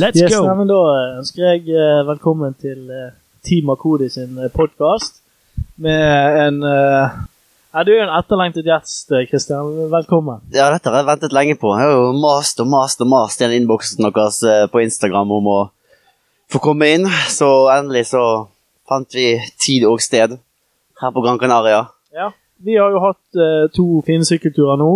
Let's Yes, go! nei, da ønsker jeg uh, velkommen til uh, Team Akodi sin podkast med en eh, Du er jo en etterlengtet gjest, Kristian? Velkommen. Ja, dette har jeg ventet lenge på. Jeg har jo mast og mast og mast i den innboksen deres eh, på Instagram om å få komme inn, så endelig så fant vi tid og sted her på Gran Canaria. Ja, Vi har jo hatt eh, to fine sykkelturer nå.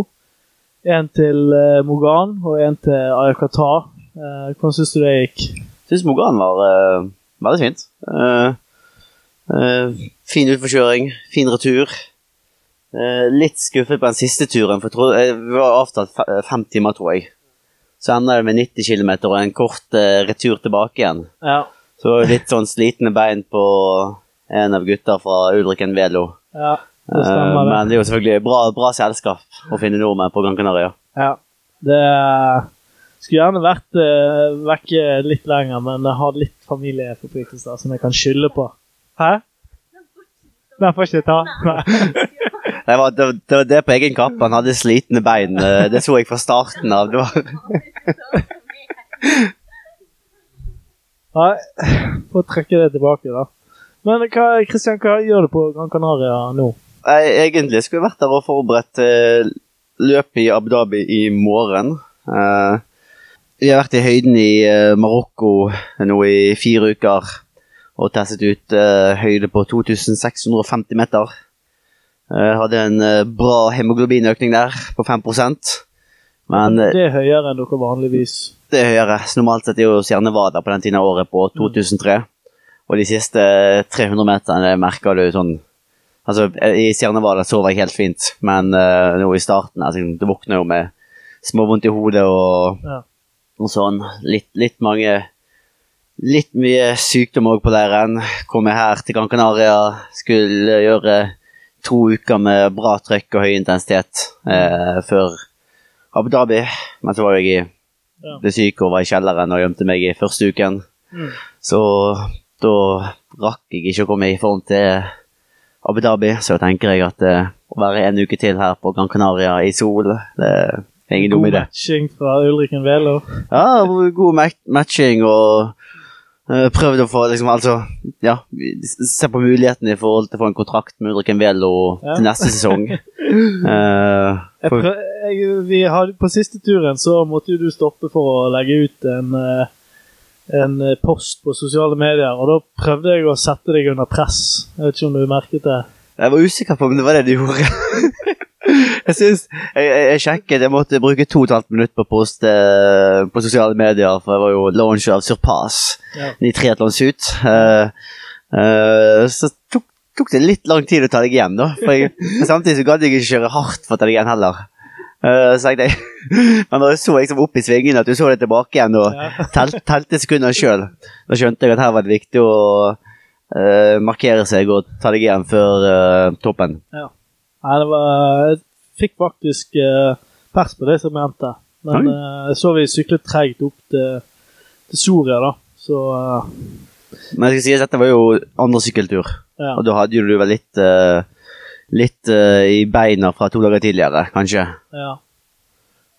En til eh, Mogan og en til Ayakata. Eh, hvordan syns du det gikk? Syns Mogan var uh, veldig fint. Uh, uh, fin utforkjøring, fin retur. Litt skuffet på den siste turen, for jeg tror, jeg var avtalt fem timer, tror jeg. Så enda det med 90 km og en kort retur tilbake igjen. Ja. Så litt sånn slitne bein på en av gutta fra Ulriken Velo. ja det stemmer, det. Men det er jo selvfølgelig bra, bra selskap å finne nordmenn på Gran Canaria. Ja. Det skulle gjerne vært uh, vekke litt lenger, men jeg har litt familieforpliktelser som jeg kan skylde på. Hæ? Den får ikke ta. Nei. Det var, det, det var det på egen kapp. Han hadde slitne bein. eh, Det så jeg fra starten av. Det var, Nei, får trekke det tilbake, da. Men hva, Christian, hva gjør du på Gran Canaria nå? jeg, egentlig skulle jeg vært der og forberedt eh, løpet i Abu Dhabi i morgen. Eh, vi har vært i høyden i uh, Marokko nå i fire uker og testet ut uh, høyde på 2650 meter. Uh, hadde en bra hemoglobinøkning der på 5% men Det er høyere enn dere vanligvis. det er høyere. Så normalt sett er jo Sierra på den tiden av året på 2003. Og de siste 300 meterne det merker du sånn Altså, i Sierra sover jeg helt fint, men nå i starten altså, Du våkner jo med småvondt i hodet og, Ja. Og sånn. Litt, litt mange Litt mye sykdom òg på leiren. Kom jeg her til Gran Canaria, skulle gjøre to uker med bra trøkk og høy intensitet eh, før Abu Dhabi, men så var jeg i Ja. ble syk og var i kjelleren og gjemte meg i første uken. Mm. Så da rakk jeg ikke å komme i form til Abu Dhabi, så tenker jeg at eh, å være en uke til her på Gran Canaria i sol, det ingen dum God matching fra Ulriken Velo. Ja, god mat matching og eh, prøvd å få liksom altså Ja, se på mulighetene i forhold til å få en kontrakt med Ulriken Velo Ja. til neste sesong. Jeg for- jeg, vi hadde, på siste turen så måtte jo du stoppe for å legge ut en, eh, en post på sosiale medier, og da prøvde jeg å sette deg under press. Jeg vet ikke om du merket det? Jeg var usikker på om det var det du gjorde. jeg synes, jeg, jeg, sjekket, jeg måtte bruke to og et halvt minutt på å poste eh, på sosiale medier, for jeg var jo launch av Surpass Ja. i triathlonsuit. Uh, uh, så tok, tok det litt lang tid å ta deg igjen, da. For jeg, samtidig så gadd jeg ikke kjøre hardt for å ta deg igjen heller. Uh, så jeg, men da jeg så liksom opp i svingene at du så det tilbake igjen og Ja. telt, telte sekunder sjøl, da skjønte jeg at her var det viktig å uh, markere seg og ta deg igjen før uh, toppen. Nei, det var Jeg fikk faktisk eh, pers på det segmentet. Men eh, jeg så vi syklet treigt opp til, til Soria, da. Så eh, Men jeg skal si at dette var jo andre sykkeltur, ja. og da hadde du vel litt eh, Litt eh, i beina fra to dager tidligere, kanskje. ja.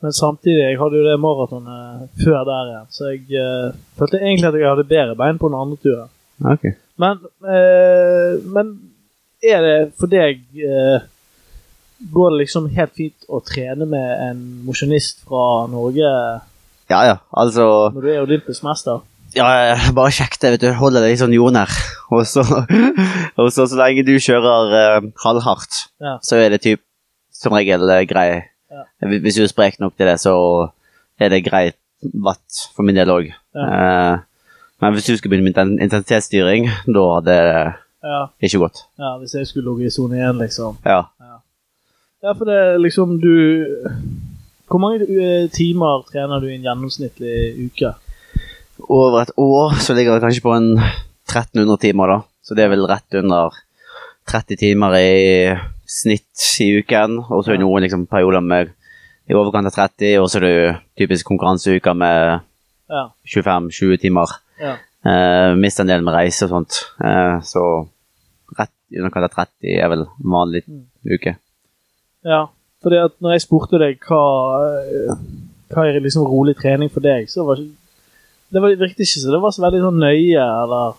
Men samtidig, jeg hadde jo det maratonet før der igjen, så jeg eh, følte egentlig at jeg hadde bedre bein på den andre turen. Ok. Men, eh, men er det for deg eh, Går det liksom helt fint å trene med en mosjonist fra Norge Ja ja, altså når du er olympisk mester? Ja, ja, bare sjekk det, vet du. Hold deg litt sånn jordnær. Og så, og så, så lenge du kjører uh, halvhardt, Ja. så er det typ som regel uh, grei. Ja. Hvis- du er sprek nok til det, så er det greit watt for min del òg. men hvis du skulle begynne med intensitetsstyring, da hadde det Ja, ikke gått. ja hvis jeg skulle ligget i sone 1, liksom. Ja. Ja, for det er liksom du Hvor mange eh, timer trener du i en gjennomsnittlig uke? Over et år så ligger det kanskje på en 1300 timer, da. Så det er vel rett under 30 timer i snitt i uken. Og så er det noen liksom, perioder med i overkant av 30, og så er det typisk konkurranseuker med Ja. 25-20 timer. ja. Eh, Mister en del med reise og sånt. Eh, så rett i underkant av 30 er vel en vanlig Mm. uke. Ja. Fordi at når jeg spurte deg hva, eh, hva er liksom rolig trening for deg, så var ikke Det var, virket ikke så det var så veldig sånn nøye, eller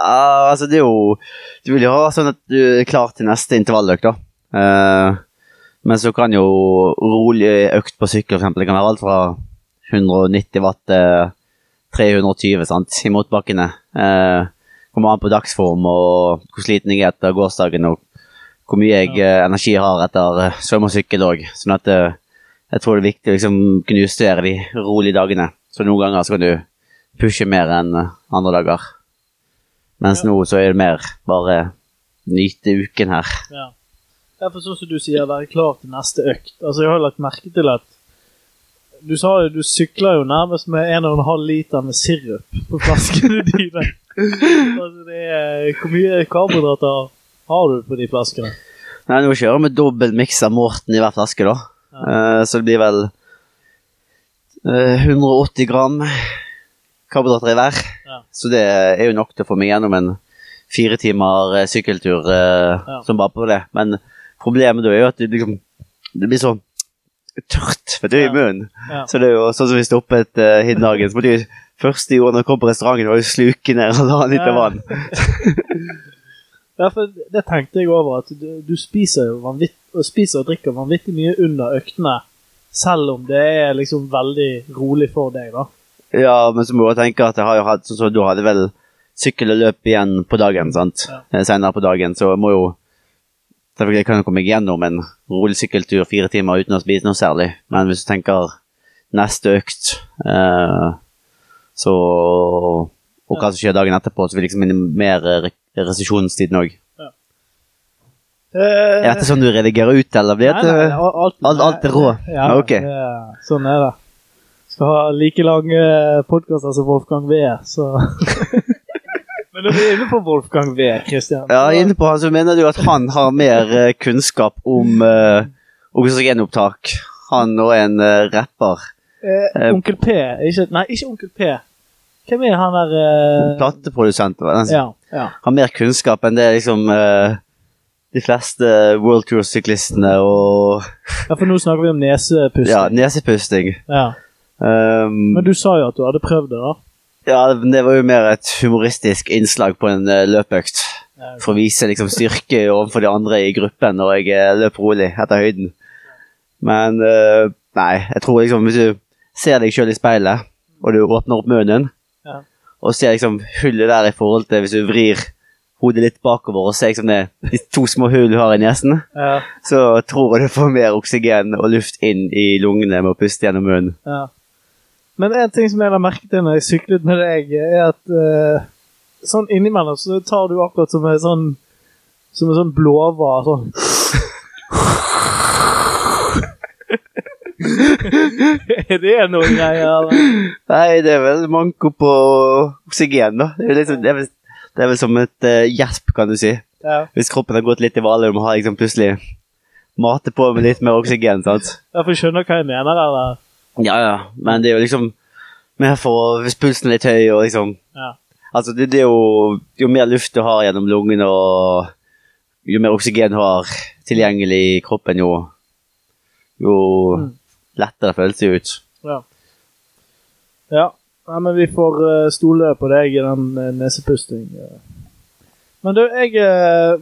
uh, altså det er jo Du vil jo ha sånn at du er klar til neste intervalløkt, da. Uh, men så kan jo rolig økt på sykkel, for eksempel, det kan være alt fra 190 watt til 320 sant, i motbakkene. Uh, kommer an på dagsform og hvor sliten jeg er etter gårsdagen, og hvor mye jeg, ja. energi jeg har etter uh, svømme og sykkel òg. Sånn at eh, jeg tror det er viktig å liksom, kunne justere de rolige dagene. Så noen ganger så kan du pushe mer enn eh, andre dager. Mens Ja. nå så er det mer bare nyte uken her. Ja. Ja, for sånn som du sier, være klar til neste økt. Altså, jeg har lagt merke til at du sa jo, du sykler jo nærmest med 1,5 liter med sirup på flaskene dine. altså, det er, hvor mye karbohydrater har du på de flaskene? Nei, nå kjører vi dobbel miks av Morten i hver flaske, da. Eh, så det blir vel uh, 180 gram karbohydrater i hver. Ja. Så det er jo nok til å få meg gjennom en fire timer eh, sykkeltur uh, Ja. som bare på det. Men problemet da er jo at det, liksom, det blir så tørt vet du, i munnen. Ja. Så det er jo sånn som vi stoppet uh, hin dagen, så måtte jeg første gjorde når jeg kom på restauranten, var å sluke ned halvannen liter Ja. vann. Ja, for det tenkte jeg over, at du, du spiser jo vanvitt, og spiser og drikker vanvittig mye under øktene, selv om det er liksom veldig rolig for deg, da. Ja, men så må jeg tenke at jeg har jo hatt sånn som du hadde vel sykkel og løp igjen på dagen, sant? Ja. Eh, Senere på dagen, så jeg må jo Selvfølgelig kan jeg komme meg gjennom en rolig sykkeltur fire timer uten å spise noe særlig, men hvis du tenker neste økt, eh, så Og hva som skjer dagen etterpå, så vil liksom minimere re- resesjonstiden òg. Eh, Er dette sånn du redigerer ut, eller blir Nei, nei, det alt, alt- alt er rå? Ja, Ok. det- sånn er det. Skal ha like lange podkaster som Wolfgang V, så Men når vi er inne på Wolfgang V, Christian Ja, inne på han så mener du at han har mer eh, kunnskap om uh, oksygenopptak. Han og en uh, rapper. eh, Onkel P ikke, Nei, ikke Onkel P. Hvem er han der uh... Plateprodusent. Ja. ja. Har mer kunnskap enn det liksom uh, de fleste World Tour-syklistene og ja, for nå snakker vi om nesepusting. ja, nesepusting. Ja. Um, Men du sa jo at du hadde prøvd det, da. ja, det var jo mer et humoristisk innslag på en uh, løpeøkt. Ja, For å vise liksom styrke overfor de andre i gruppen når jeg løper løp rolig etter høyden. Men uh, nei, jeg tror liksom hvis du ser deg sjøl i speilet, og du åpner opp munnen. Og ser liksom hullet der i forhold til hvis du vrir hodet litt bakover og ser liksom det, de to små hull du har i nesen, Ja, så tror jeg du får mer oksygen og luft inn i lungene med å puste gjennom munnen. ja. Men en ting som jeg la merke til når jeg syklet med deg, er at uh, sånn innimellom så tar du akkurat som en sånn som en sånn blåhval sånn Er det noe greier, eller? Nei, det er vel manko på oksygen, da. Det er, liksom, det er, vel, det er vel som et uh, gjesp, kan du si. Ja. Hvis kroppen har gått litt i hvale, du må ha liksom plutselig mate på med litt mer oksygen, sant? Ja, for skjønner hva jeg mener, eller? Ja, ja, men det er jo liksom mer for hvis pulsen er litt høy og liksom Ja. Altså, det, det er jo Jo mer luft du har gjennom lungene og jo mer oksygen du har tilgjengelig i kroppen, jo jo Mm. Lettere føles det ut. Ja. ja. Nei, men vi får eh, stole på deg i den uh, nesepusting. eh. Men du, jeg eh,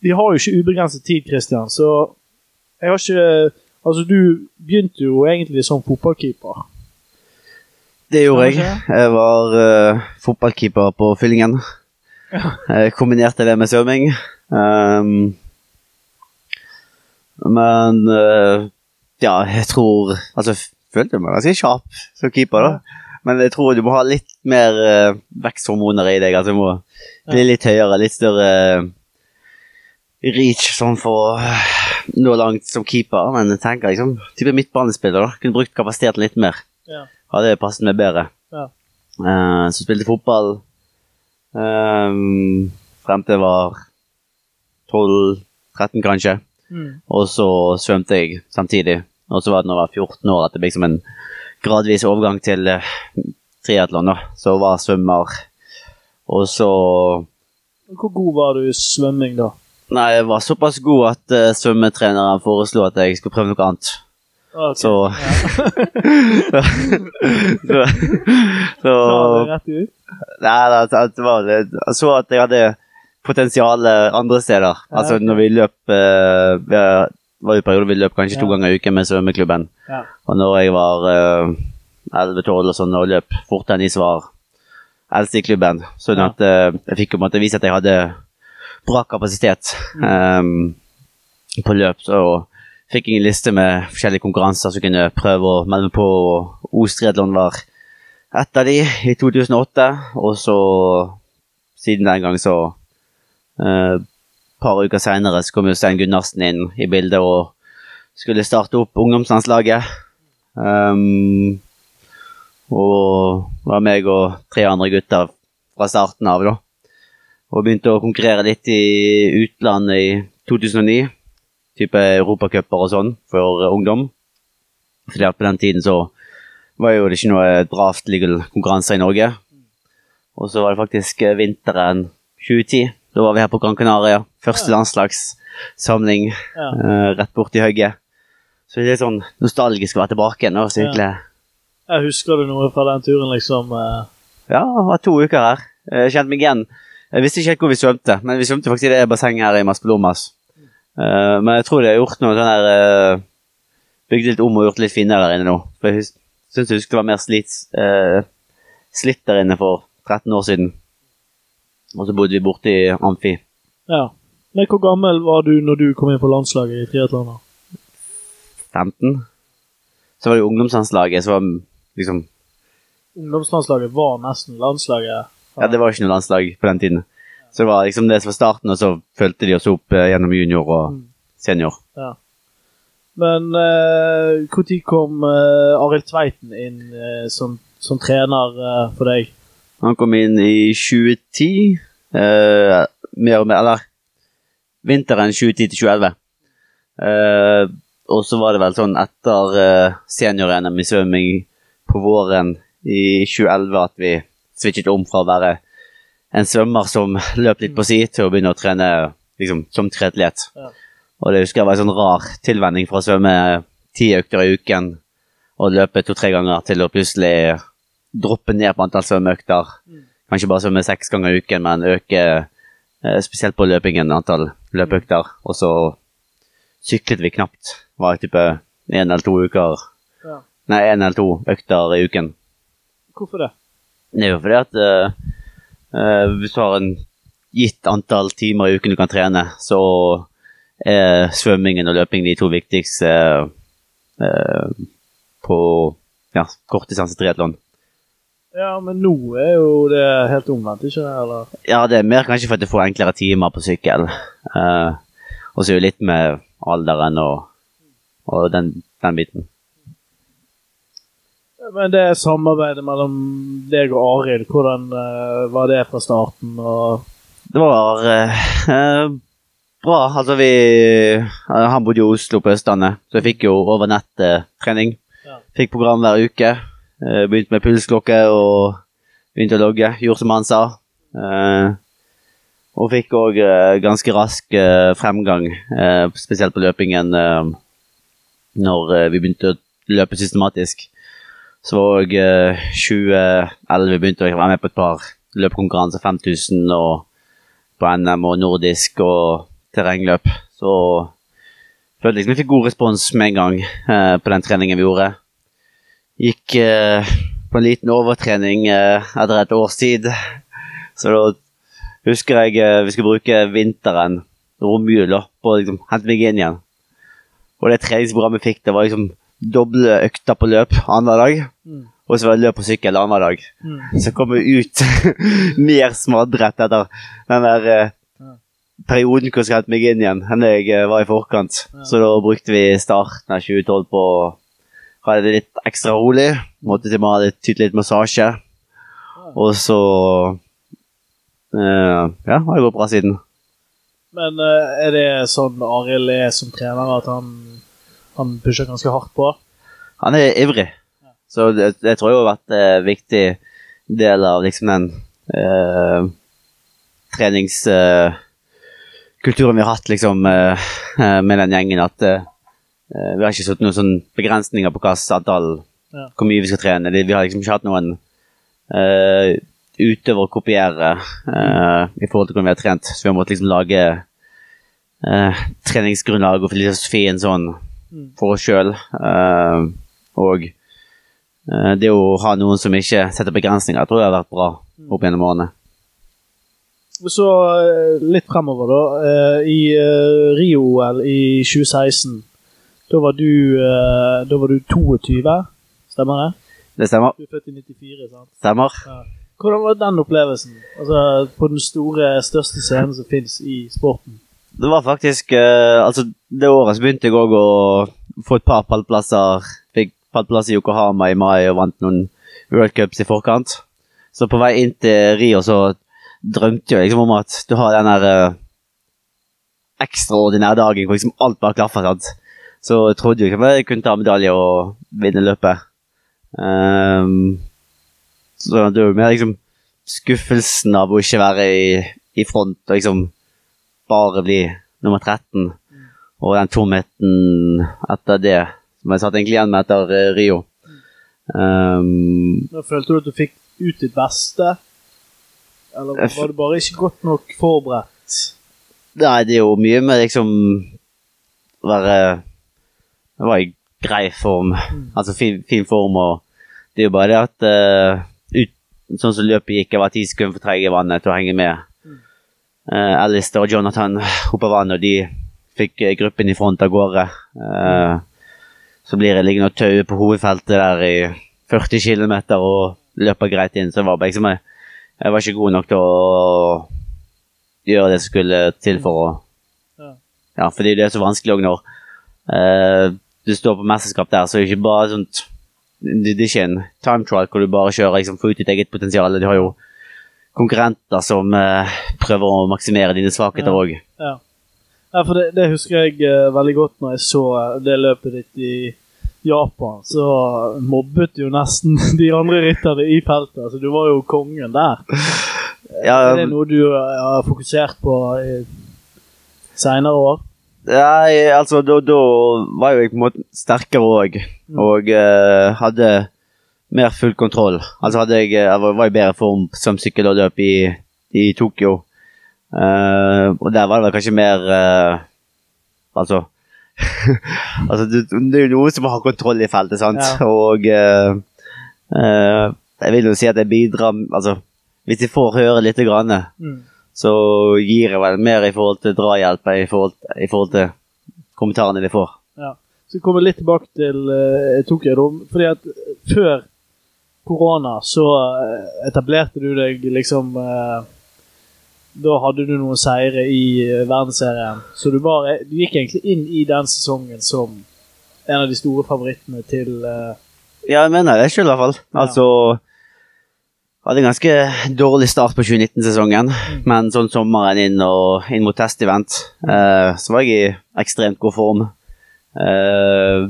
Vi har jo ikke ubegrenset tid, Christian, så jeg har ikke Altså, du begynte jo egentlig som fotballkeeper. Det gjorde jeg. Jeg var uh, fotballkeeper på Fyllingen. Jeg kombinerte det med svømming. Um, men eh, ja, jeg tror Altså, jeg følte meg ganske kjapp som keeper, da. Men jeg tror du må ha litt mer uh, veksthormoner i deg. Altså, du må bli litt høyere, litt større eh, reach sånn for å nå langt som keeper. Men jeg tenker liksom type midtbanespiller, da. Kunne brukt kapasiteten litt mer Ja. hadde passet meg bedre. Ja. Uh, så spilte fotball um, frem til jeg var 12-13, kanskje. Mm. Og så svømte jeg samtidig. Og så var det når jeg var 14 år at det ble liksom en gradvis overgang til uh, triatlon. Så var svømmer. Og så Hvor god var du i svømming, da? Nei, jeg var såpass god at uh, svømmetreneren foreslo at jeg skulle prøve noe annet. Okay. Så ja. så, så så det rett ut? Nei, det, det var det. Jeg så at jeg hadde potensial andre steder. Altså når vi løp eh, var jo perioder vi løp kanskje to ganger i uken med svømmeklubben. Ja. Og når jeg var uh, 11-12 og sånn og løp fortere enn de som var eldste i klubben, sånn Ja. at uh, jeg fikk på en måte vise at jeg hadde bra kapasitet eh, på løp. Så fikk jeg en liste med forskjellige konkurranser som kunne prøve å melde meg på. og Ostriatlon var ett av de i 2008, og så siden den gang så Et par uker seinere kom jo Stein Gunnarsen inn i bildet og skulle starte opp ungdomslandslaget. Um, og det var meg og tre andre gutter fra starten av, da. Og begynte å konkurrere litt i utlandet i 2009. Type europacuper og sånn for ungdom. Fordi at på den tiden så var jo det ikke noe draft legal konkurranser i Norge. Og så var det faktisk vinteren 2010. Da var vi her på Gran Canaria. Første landslagssamling Ja. uh, rett borti Høgge. Så det er litt sånn nostalgisk å være tilbake igjen. så Ja. Jeg husker du noe fra den turen, liksom? Uh... Ja, jeg var to uker her. Jeg kjente meg igjen. Jeg visste ikke helt hvor vi svømte, men vi svømte faktisk i det bassenget her i Maspalomas. Uh, men jeg tror de har gjort noe sånn her uh, Bygd litt om og gjort litt finere der inne nå. For jeg syns jeg husker det var mer slitt, uh, slitt der inne for 13 år siden. Og så bodde vi borte i Amfi. Ja. Men hvor gammel var du når du kom inn på landslaget i triatlon? 15. Så var det ungdomslandslaget som var liksom Ungdomslandslaget var nesten landslaget. Ja, det var ikke noe landslag på den tiden. Så det var liksom det som var starten, og så fulgte de oss opp eh, gjennom junior og Mm. senior. Ja. Men når kom uh, Arild Tveiten inn eh, som, som trener eh, for deg? Han kom inn i 2010, eh, mer og mer, eller vinteren 2010 til 2011. Eh, og så var det vel sånn etter eh, senior-NM i svømming på våren i 2011 at vi switchet om fra å være en svømmer som løp litt på si, til å begynne å trene liksom, som triatlet. Ja. Og det husker jeg var en sånn rar tilvenning fra å svømme ti økter i uken og løpe to-tre ganger til å plutselig droppe ned på antall svømmeøkter. Mm. Kanskje bare svømme seks ganger i uken, men øke eh, spesielt på løpingen antall løpeøkter. Og så syklet vi knapt. Var type én eller to uker Ja. Nei, én eller to økter i uken. Hvorfor det? Det er jo fordi at eh, eh, hvis du har en gitt antall timer i uken du kan trene, så er svømmingen og løpingen de to viktigste eh, på ja, kortdistanse triatlon. Ja, men nå er jo det helt omvendt, ikke det? Eller? Ja, det er mer kanskje for at du får enklere timer på sykkel. Uh, og så er det litt med alderen og, og den, den biten. Men det samarbeidet mellom deg og Arild, hvordan uh, var det fra starten? Det var eh, bra. Altså, vi Han bodde i Oslo på Østlandet, så jeg fikk jo over nettet trening. Ja. Fikk program hver uke. Eh, begynte med pulsklokke og begynte å logge. Gjorde som han sa. Eh, og fikk òg eh, ganske rask fremgang, spesielt på løpingen, når vi begynte å løpe systematisk. Så var òg eh, 2011 begynte å være med på et par løpekonkurranser. 5000 og på NM og nordisk og terrengløp. Så følte liksom jeg fikk god respons med en gang på den treningen vi gjorde. Gikk eh, på en liten overtrening eh, etter et års tid. Så da husker jeg eh, vi skulle bruke vinteren, romjula, på å liksom, hente meg inn igjen. Og det treningsprogrammet vi fikk, det var liksom doble økter på løp annenhver dag. Mm. Og så var det løp på sykkel annenhver dag. mm. Så kom vi ut mer smadret etter den der eh, perioden hvor jeg skulle hente meg inn igjen, enn jeg eh, var i forkant. Ja. Så da brukte vi starten av 2012 på å ha det litt ekstra rolig. Måtte til meg ha litt massasje. Og så eh, Ja, har det gått bra siden. Men eh, er det sånn Arild er som trener, at han, han pusher ganske hardt på? Han er ivrig. Så det, det tror jeg har vært en viktig del av liksom den eh, treningskulturen vi har hatt liksom eh, eh, med den gjengen. At eh, eh, Vi har ikke satt noen sånn begrensninger på hva antall Ja. Hvor mye vi skal trene. Vi har liksom ikke hatt noen uh, utøver å kopiere uh, i forhold til hvordan vi har trent. Så vi har måttet liksom lage uh, treningsgrunnlag og filosofien sånn Mm. for oss sjøl. og eh, det å ha noen som ikke setter begrensninger, tror jeg har vært bra opp gjennom årene. Så eh, litt fremover, da. Eh, I eh, Rio-OL i 2016, da var du, eh, da var du 22, stemmer det? Det stemmer. Du er født i 94, sant? stemmer. Ja. Hvordan var den opplevelsen? Altså, på den store, største scenen som fins i sporten? Det var faktisk eh, Altså, det året så begynte jeg òg å få et par pallplasser. Fikk pallplass i Yokohama i mai og vant noen World Cups i forkant. Så på vei inn til Rio så drømte jeg liksom om at du har den der eh, ekstraordinære dagen hvor liksom alt bare klaffer. sant? Så trodde jo ikke jeg kunne ta medalje og vinne løpet. Um, så det var mer liksom skuffelsen av å ikke være i, i front og liksom bare bli nummer 13. Og den tomheten etter det, som jeg satt egentlig igjen med etter eh, Rio. Um, Da følte du at du fikk ut ditt beste? Eller var du bare ikke godt nok forberedt? nei, det er jo mye med liksom være Jeg var i grei form, altså fin, fin form, og det er jo bare det at uh, ut, Sånn som løpet gikk, jeg var ti sekunder for treg i vannet til å henge med. Uh, Alistair og Jonathan oppe av vannet, og de fikk uh, gruppen i front av gårde. Uh, så blir jeg liggende og taue på hovedfeltet der i 40 km og løper greit inn. Så jeg var liksom jeg, jeg var ikke god nok til å gjøre det som skulle til for å Ja. Ja, fordi det er så vanskelig òg når eh, du står på mesterskap der, så er det ikke bare sånt Det, det er ikke en time trial hvor du bare kjører liksom, får ut ditt eget potensial. Du har jo konkurrenter som eh, prøver å maksimere dine svakheter Ja. òg. Ja. ja, for det, det husker jeg eh, veldig godt når jeg så eh, det løpet ditt i Japan. Så mobbet jo nesten de andre rytterne i feltet. Altså, du var jo kongen der. Ja, Er det noe du eh, har fokusert på i seinere år? Nei, altså da, da var jo jeg på en måte sterkere òg, og uh, hadde mer full kontroll. Altså hadde jeg, jeg var, var i bedre form som sykkel og løp i, i Tokyo. Uh, og der var det vel kanskje mer uh, Altså Altså, det, det er jo noen som har kontroll i feltet, sant, Ja. og eh, eh, Jeg vil jo si at jeg bidrar Altså, hvis jeg får høre lite grann, Mm. Så gir jeg vel mer i forhold til drahjelp i i forhold til kommentarene de får. Ja. Så jeg kommer litt tilbake til uh, Tokyo. da, Fordi at eh, før korona så eh, etablerte du deg liksom uh, Da hadde du noen seire i uh, verdensserien. Så du, var, du gikk egentlig inn i den sesongen som en av de store favorittene til uh, Ja, jeg mener det sjøl, i hvert fall. Altså Hadde en ganske dårlig start på 2019-sesongen, men sånn sommeren inn og inn mot testevent, eh, så var jeg i ekstremt god form. Eh,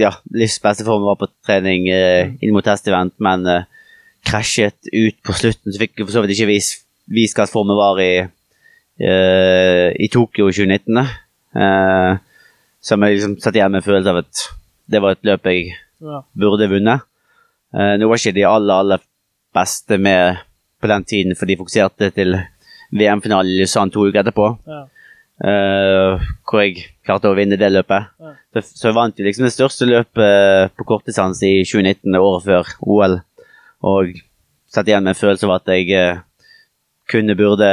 ja, livs beste form var på trening eh, inn mot testevent, men eh, krasjet ut på slutten, så fikk jeg for så vidt ikke vist, vist hva formen var i, eh, i Tokyo i 2019. Eh, som jeg liksom satt igjen med følelsen av at det var et løp jeg burde vunnet. Eh, nå var ikke de aller, aller beste med på den tiden, for de fokuserte til VM-finalen i Lausanne to uker etterpå. Ja. Uh, hvor jeg klarte å vinne det løpet. Ja. Så, så jeg vant jo liksom det største løpet på kortdistanse i 2019, året før OL. Og satt igjen med en følelse av at jeg uh, kunne, burde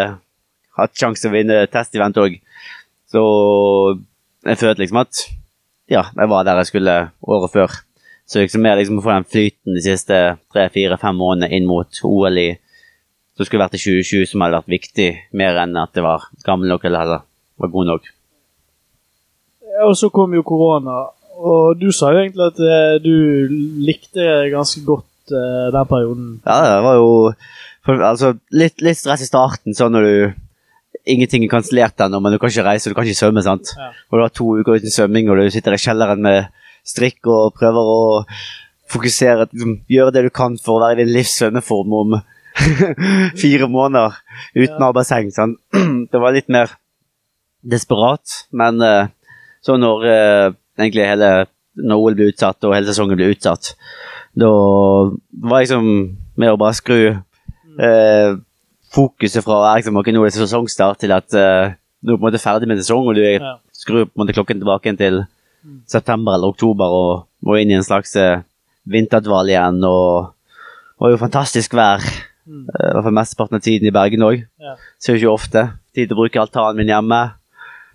hatt sjanse til å vinne test-event òg. Så jeg følte liksom at ja, jeg var der jeg skulle året før. Så liksom mer liksom å få den flyten de siste tre, fire, fem månedene inn mot OL i som skulle vært i 2020, som hadde vært viktig, mer enn at det var gammel nok eller heller var god nok. Og så kom jo korona, og du sa jo egentlig at eh, du likte ganske godt uh, den perioden. Ja, det var jo for, altså, litt, litt stress i starten, sånn når du Ingenting er kansellert ennå, men du kan ikke reise, du kan ikke svømme. sant? Ja. Og du har to uker uten svømming, og du sitter i kjelleren med strikk og prøver å fokusere, liksom, gjøre det du kan for å være i din livs svømmeform om fire måneder uten å ha basseng. sant? Det var litt mer desperat, men eh, Så når eh, egentlig hele når OL ble utsatt og hele sesongen ble utsatt, da var jeg liksom med å bare skru eh, fokuset fra liksom, ok, nå er det sesongstart til at eh, nå er du på en måte ferdig med sesong, og du Ja. skrur på en måte klokken tilbake til Mm. September eller oktober og må inn i en slags eh, vinterdval igjen. Og det var jo fantastisk vær, Mm. eh, i hvert fall mesteparten av tiden i Bergen òg. Ja. Ser jo ikke ofte. Tid til å bruke altanen min hjemme.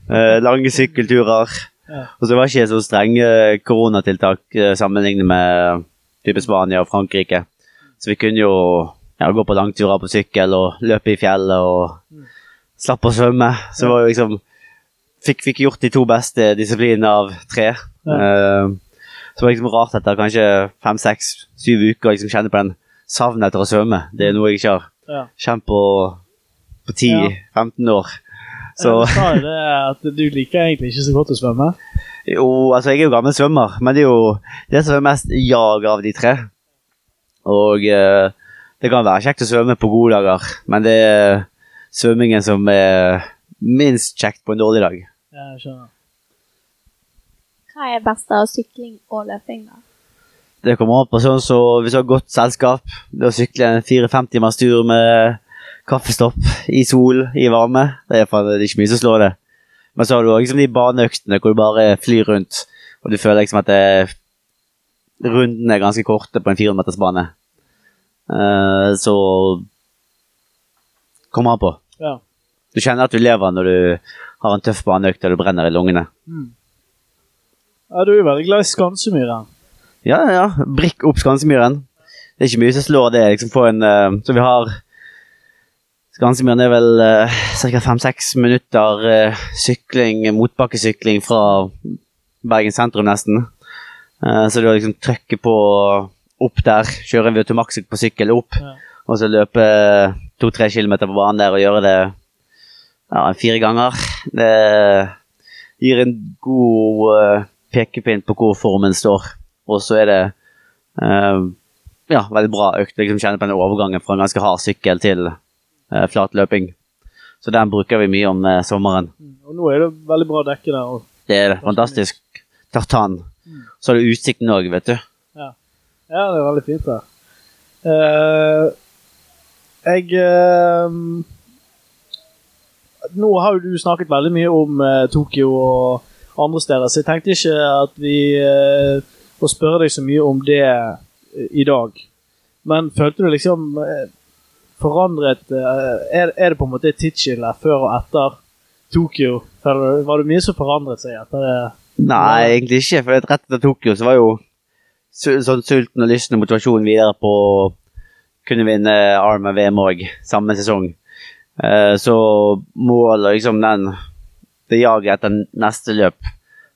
Eh, lange sykkelturer. Ja. Og så var det ikke så strenge koronatiltak eh, sammenlignet med type Spania og Frankrike. Så vi kunne jo ja, gå på langturer på sykkel og løpe i fjellet og Mm. slappe å svømme. Så det var jo liksom Fikk, fikk gjort de to beste disiplinene av tre. Eh, så det var liksom rart etter kanskje fem, seks, syv uker å liksom kjenne på den savnet etter å svømme. Det er noe jeg ikke har Ja. kjent på, på 10-15 år. Så Så. Du sa jo det at du liker egentlig ikke så godt å svømme. Jo, altså jeg er jo gammel svømmer, men det er jo det som er mest jag av de tre. Og uh, det kan være kjekt å svømme på gode dager, men det er svømmingen som er minst kjekt på en dårlig dag. Ja, jeg skjønner. Hva er best av sykling og løping, da? Det kommer an på sånn så hvis du har godt selskap, det å sykle en fire-fem timers tur med kaffestopp i sol, i varme, det er det er ikke mye som slår det. Men så har du òg liksom de baneøktene hvor du bare flyr rundt, og du føler liksom at det, rundene er ganske korte på en 400-metersbane. Uh, så kommer an på. Ja. Du kjenner at du lever når du har en tøff baneøkt og du brenner i lungene. Mm. ja, du er veldig glad i Skansemyra. Ja, ja. Brikk opp Skansemyren. Det er ikke mye som slår det. liksom på en, uh, Så vi har Skansemyren er vel uh, ca. fem-seks minutter uh, sykling, motbakkesykling fra Bergen sentrum, nesten. Uh, så du har liksom trøkket på opp der, kjøre en Automaxic på sykkel opp, Ja. og så løpe to-tre kilometer på banen der og gjøre det ja, fire ganger. Det gir en god eh, pekepinn på hvor formen står. Og så er det eh, ja, veldig bra økt. Liksom kjenne på den overgangen fra en ganske hard sykkel til uh, flat. Så den bruker vi mye om eh, sommeren. Mm. Og nå er det veldig bra dekke der. Og, Det er fantastisk. Tartan. Mm. Så har du utsikten òg, vet du. ja. ja, det er veldig fint der. Uh, jeg eh, Nå har jo du snakket veldig mye om eh, Tokyo og andre steder, så jeg tenkte ikke at vi får spørre deg så mye om det eh, i dag. Men følte du liksom eh, forandret eh, er, er det på en måte et tidsskille før og etter Tokyo? Var det mye som forandret seg etter det? Nei, egentlig ikke. For rett etter Tokyo så var jo sånn sulten og lysten og motivasjonen videre på å kunne vinne Arm og VM òg, samme sesong. Eh, så målet, liksom den Det jaget etter neste løp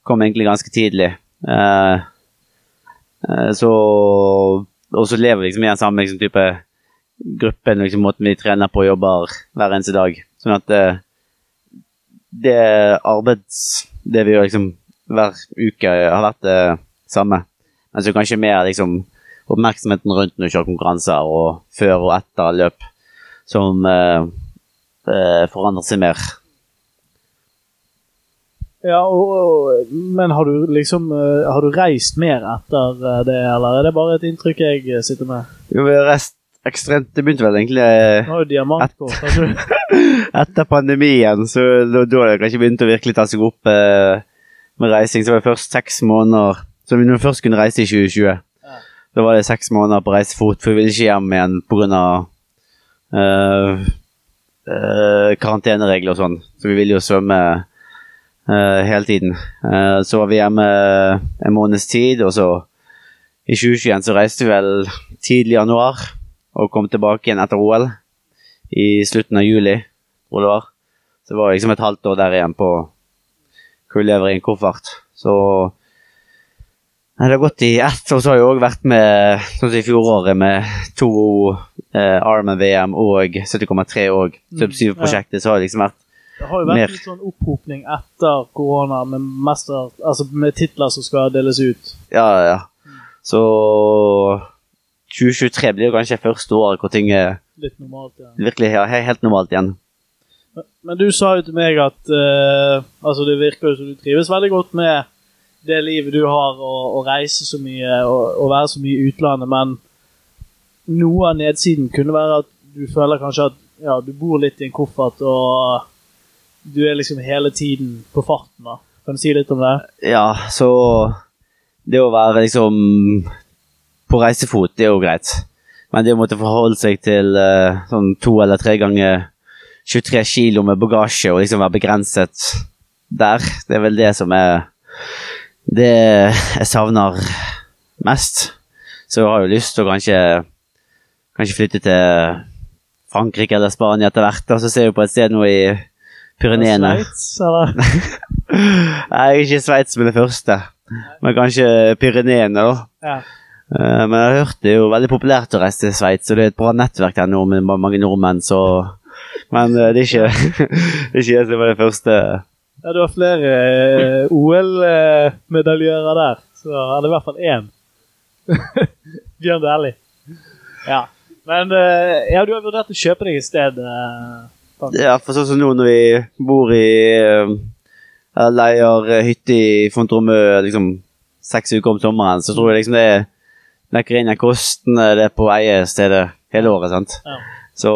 kom egentlig ganske tidlig. Eh, eh, så Og så lever vi liksom i den samme liksom, type gruppen, liksom, måten vi trener på og jobber hver eneste dag. Sånn at eh, det arbeids... Det vi gjør liksom hver uke, har vært det samme. Men så kanskje mer liksom oppmerksomheten rundt når du kjører konkurranser, og før og etter løp, som eh, forandrer seg mer. Ja, og, og, men har du liksom eh, Har du reist mer etter eh, det, eller er det bare et inntrykk jeg eh, sitter med? Jo, vi har reist ekstremt Det begynte vel egentlig eh, Nå har jo diamantkort. har ikke etter pandemien, så da da det kanskje begynte å virkelig ta seg opp eh, med reising. Så var det først seks måneder Så når vi først kunne reise i 2020, Ja. da var det seks måneder på reisefot, for vi ville ikke hjem igjen pga. Uh, uh, karanteneregler og sånn. Så vi ville jo svømme uh, hele tiden. Uh, så var vi hjemme en måneds tid, og så i 2021 så reiste vi vel tidlig januar og kom tilbake igjen etter OL i slutten av juli, hvor det var. Så det var liksom et halvt år der igjen på hvor vi lever i en koffert. Så Nei, det har gått i ett, og så har jeg òg vært med sånn som i fjoråret med to eh, Arman-VM og 70,3 og Sub7-prosjektet. så har det liksom vært Det har jo vært Mer. litt sånn opphopning etter korona med, mester, altså med titler som skal deles ut. Ja, ja. Så 2023 blir jo kanskje første året hvor ting er Litt normalt, ja. virkelig he- helt normalt igjen. Men du sa jo til meg at eh, altså det virker jo som du trives veldig godt med det livet du har, å, reise så mye og være så mye i utlandet, men noe av nedsiden kunne være at du føler kanskje at ja, du bor litt i en koffert, og du er liksom hele tiden på farten. da. Kan du si litt om det? Ja, så det å være liksom på reisefot, det er jo greit. Men det å måtte forholde seg til eh, sånn to eller tre ganger 23 kilo med bagasje og liksom være begrenset der, det er vel det som er det jeg savner mest. Så jeg har jo lyst til å kanskje, kanskje flytte til Frankrike eller Spania etter hvert. Og så ser vi på et sted nå i Pyreneene. Sveits, eller? Nei, ikke Sveits med det første, men kanskje Pyreneene, da. Ja. Eh, Men jeg har hørt det er jo veldig populært å reise til Sveits, og det er et bra nettverk der nå med mange nordmenn, så Men eh, det er ikke det er ikke det som var det første. Ja, du har flere eh, OL-medaljører der, så er det i hvert fall én. Bjørn Dæhlie. Ja. Men eh, ja, du har vurdert å kjøpe deg et sted? eh. Ja, for sånn som nå når vi bor i eh, eller Leier hytte i Fontromø liksom seks uker om sommeren, så tror jeg liksom det dekker inn den kosten det er på å eie stedet hele året. sant? Ja. Så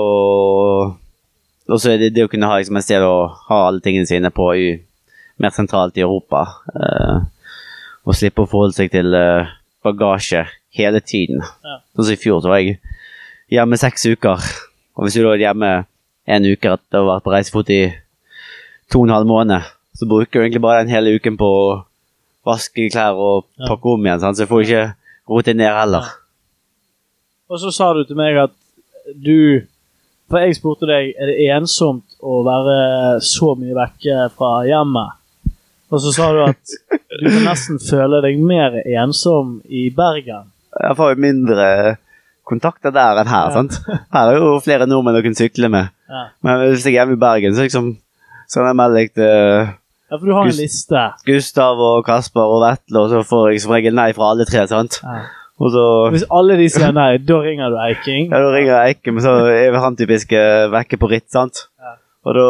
Og så er det det å kunne ha liksom, et sted å ha alle tingene sine på i, mer sentralt i Europa. Uh, og slippe å forholde seg til uh, bagasje hele tiden. Ja. Sånn som i fjor, så var jeg hjemme seks uker. Og hvis du da er hjemme en uke etter å ha vært på reisefot i to og en halv måned, så bruker du egentlig bare den hele uken på å vaske klær og Ja. pakke om igjen, sant? så jeg får ikke rotet ned heller. Og så sa du til meg at du For jeg spurte deg er det ensomt å være så mye vekke fra hjemmet. Og så sa du at du kan nesten føle deg mer ensom i Bergen. Jeg får jo mindre kontakter der enn her. Ja. sant? Her er jo flere nordmenn å kunne sykle med. Ja. Men hvis jeg er hjemme i Bergen, så liksom så kan jeg melde til ja, for du har en liste. Gustav og Kasper og Vetle, og så får jeg som regel nei fra alle tre. sant? Ja. Så Hvis alle de sier nei, da ringer du Eiking. ja, da ringer jeg Eike, men så er han typisk eh, vekke på ritt, sant? Ja. Og da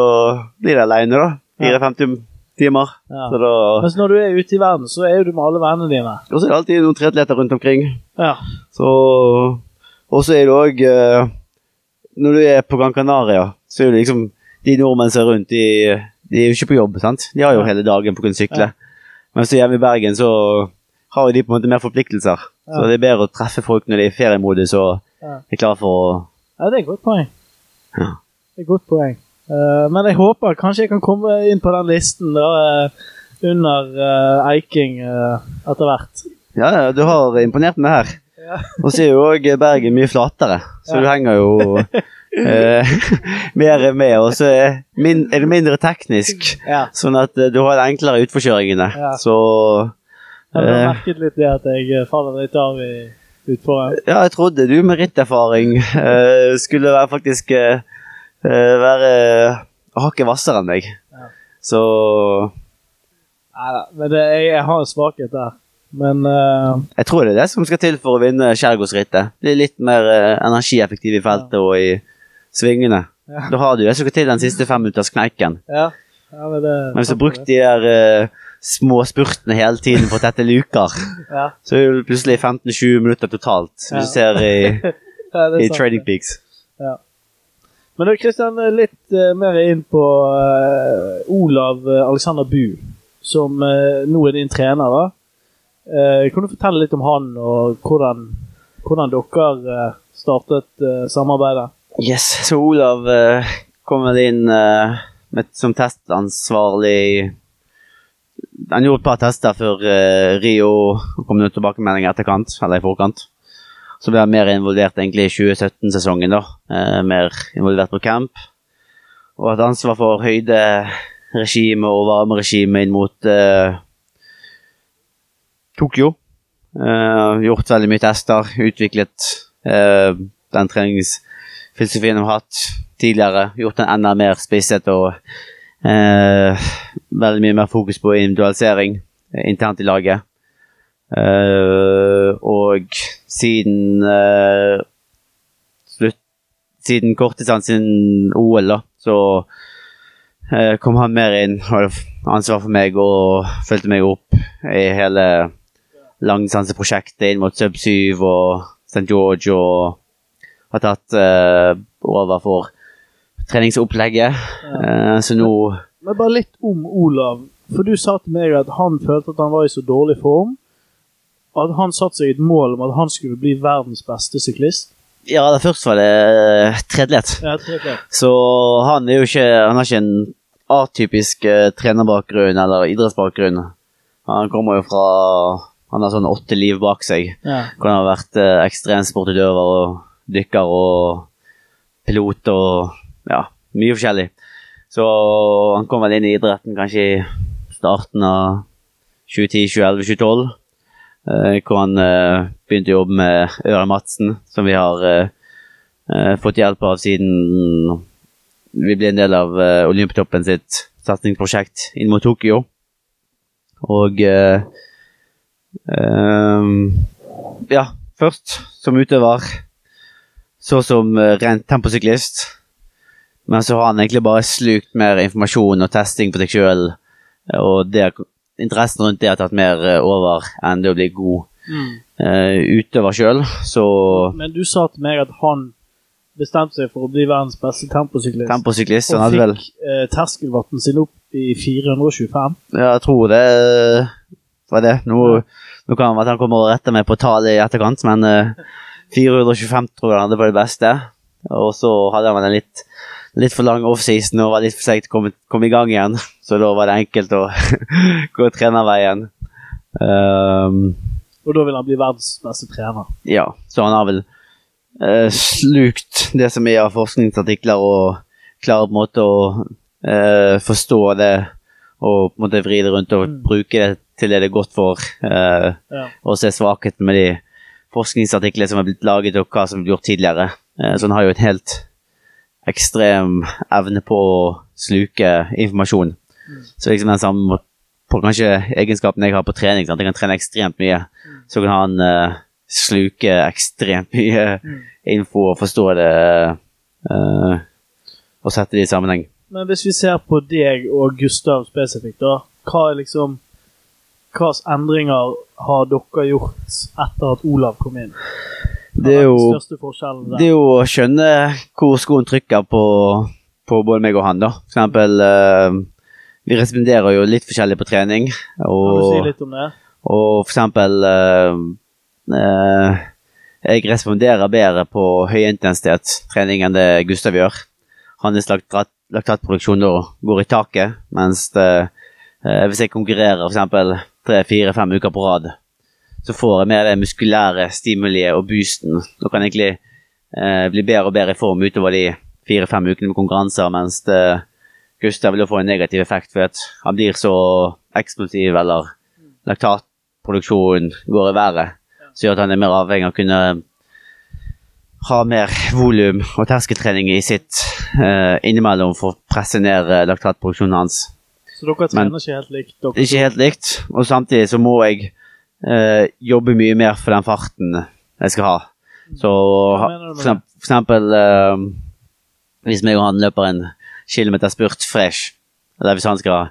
blir det aleine, da. Ja. 54 timer. Ja. Så da Mens når du er ute i verden, så er du med alle vennene dine. Og så er det alltid noen triatleter rundt omkring. Ja. Så Og så er det òg Når du er på Gran Canaria, så er det liksom De nordmenn som er rundt, de, de er jo ikke på jobb, sant? De har jo hele dagen på å kunne sykle. Ja. Mens er hjemme i Bergen, så har jo de på en måte mer forpliktelser. Så det er bedre å treffe folk når de er i feriemodus og Ja. er klare for å ja, det er et godt poeng. Ja. Det er et godt poeng. Uh, men jeg håper kanskje jeg kan komme inn på den listen da, uh, under uh, Eiking etter hvert. Ja, ja, du har imponert meg her. Ja. Og så er jo òg Bergen mye flatere, så Ja. du henger jo mer med. Og så er, det mindre teknisk. Ja. Sånn at du har de enklere utforkjøringene. Ja. Så Jeg har eh, merket litt det at jeg eh, faller litt av i utforen. Ja, jeg trodde du med ritterfaring uh, skulle være faktisk uh, være hakket hvassere enn meg. Ja. Så Neida, men det, jeg, jeg har en svakhet der. Men uh, jeg tror det er det som skal til for å vinne skjærgårdsrittet. Bli litt mer energieffektiv i feltet og i svingene. Ja. Da har du det som skal til den siste femminutterskneiken. ja. ja men, det, Men hvis du har brukt de der små spurtene hele tiden for å tette luker, ja. så er det plutselig 15-20 minutter totalt, som Ja. du ser i, ja, i Trading peaks Peaks. Men da, Kristian, litt uh, mer inn på uh, Olav eh, Alexander Bu, som uh, nå er din trener. da. Kan du fortelle litt om han, og hvordan, hvordan dere startet samarbeidet? Yes, så Olav kommer inn med, som testansvarlig Han gjorde et par tester før eh, Rio kom noen tilbakemeldinger etterkant, eller i forkant. Så ble han mer involvert egentlig i 2017-sesongen, da. Eh, mer involvert på camp. Og hatt ansvar for høyderegime og varmeregime inn mot eh, Tokyo. Eh, gjort veldig mye tester, utviklet eh, den treningsfilosofien vi har hatt tidligere. Gjort den enda mer spisset og eh, veldig mye mer fokus på individualisering internt i laget. Eh, og siden eh, slutt Siden kortdistansen OL, da, så eh, kom han mer inn og hadde ansvar for meg og fulgte meg opp i hele langdistanseprosjektet inn mot Sub 7 og St. George og har tatt eh, over for treningsopplegget. Ja. så nå Men bare litt om Olav. For du sa til meg at han følte at han var i så dårlig form at han satte seg et mål om at han skulle bli verdens beste syklist. Ja, det først var det Tredelighet. Ja. Så han er jo ikke Han har ikke en atypisk eh, trenerbakgrunn eller idrettsbakgrunn. Han kommer jo fra Han har sånn åtte liv bak seg. Ja. Kan ha vært eh, ekstremsportutøver og dykker og pilot og ja, mye forskjellig. Så han kom vel inn i idretten kanskje i starten av 2010, 2011, 2012. eh, hvor han eh, begynte å jobbe med Ørjan Madsen, som vi har eh, eh, fått hjelp av siden vi ble en del av uh, Olympiatoppen sitt satsingsprosjekt inn mot Tokyo. Og eh, Ja, først som utøver, så som rent temposyklist. Men så har han egentlig bare slukt mer informasjon og testing på seg sjøl. Og det, interessen rundt det har tatt mer eh, over enn det å bli god Mm. uh, utøver sjøl. Så Men du sa til meg at han bestemte seg for å bli verdens beste temposyklist. temposyklist Han og hadde vel fikk uh, terskelvatten sin opp i 425. Ja, jeg tror det var det. Nå, nå kan det være at han kommer og retter meg på tallet i etterkant, men uh, 425 tror jeg han hadde på det beste. Og så hadde han vel en litt, litt for lang offseason og var litt for seint komme, komme, i gang igjen. Så da var det enkelt å gå trenerveien. Um, Og da vil han bli verdens beste trener. ja, så han har vel uh, slukt det som er av forskningsartikler og klarer på en måte å uh, forstå det og på en måte vri det rundt og Mm. bruke det til det det er godt for. Uh, Ja. og se svakheten med de forskningsartiklene som er blitt laget og hva som er gjort tidligere. Så han har jo et helt ekstrem evne på å sluke informasjon. Så liksom den samme på kanskje egenskapen jeg har på trening. Sant? Jeg kan trene ekstremt mye. Så kan han uh, sluke ekstremt mye Mm. info og forstå det uh, og sette det i sammenheng. Men hvis vi ser på deg og Gustav spesifikt, da. Hva er liksom slags endringer har dere gjort etter at Olav kom inn? Det er jo? Det er jo å skjønne hvor skoen trykker på, på både meg og han, da. For eksempel uh, Vi responderer jo litt forskjellig på trening. Kan du si litt om det? og for eksempel uh, uh, Jeg responderer bedre på høyintensitetstrening enn det Gustav gjør. Hans laktat, laktatproduksjon da går i taket, mens det, hvis jeg konkurrerer eksempel tre-fire-fem uker på rad, så får jeg mer det muskulære stimuliet og boosten. Og kan egentlig eh, bli bedre og bedre i form utover de fire-fem ukene med konkurranser, mens det, Gustav vil jo få en negativ effekt for at han blir så eksplosiv, eller laktatproduksjonen går i været, som gjør at han er mer avhengig av å kunne ha mer volum og terskeltrening i sitt eh, innimellom for å presse ned eh, laktatproduksjonen hans. Så dere Men- trener ikke helt likt? Dere. Ikke helt likt, og samtidig så må jeg eh, jobbe mye mer for den farten jeg skal ha. Så for eksempel, for eksempel eh, hvis meg og han løper en kilometer spurt fresh, eller hvis han skal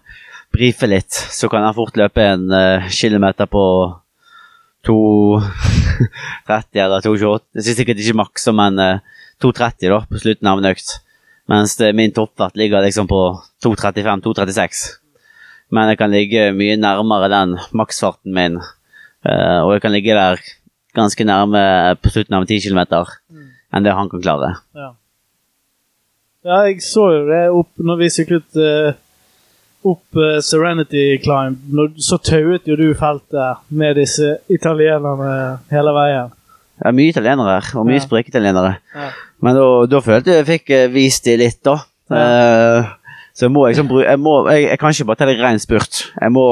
brife litt, så kan han fort løpe en eh, kilometer på 2.30 eller 2.28. Det er sikkert ikke maks, men eh, 2.30 da, på slutten av en økt. Mens det, min toppfart ligger liksom på 2.35-2.36. Men jeg kan ligge mye nærmere den maksfarten min, eh, og jeg kan ligge der ganske nærme på slutten av en 10 km enn det han kan klare. Ja. ja, jeg så jo det opp når vi syklet eh, opp uh, Serenity Climb. Når, så tauet jo du feltet med disse italienerne hele veien. Det er mye italienere her, og mye Ja. spreke italienere. Ja. Men da, følte jeg jeg fikk uh, vist de litt, da. Eh, så jeg må liksom bruke jeg, jeg, jeg kan ikke bare ta det ren spurt. Jeg må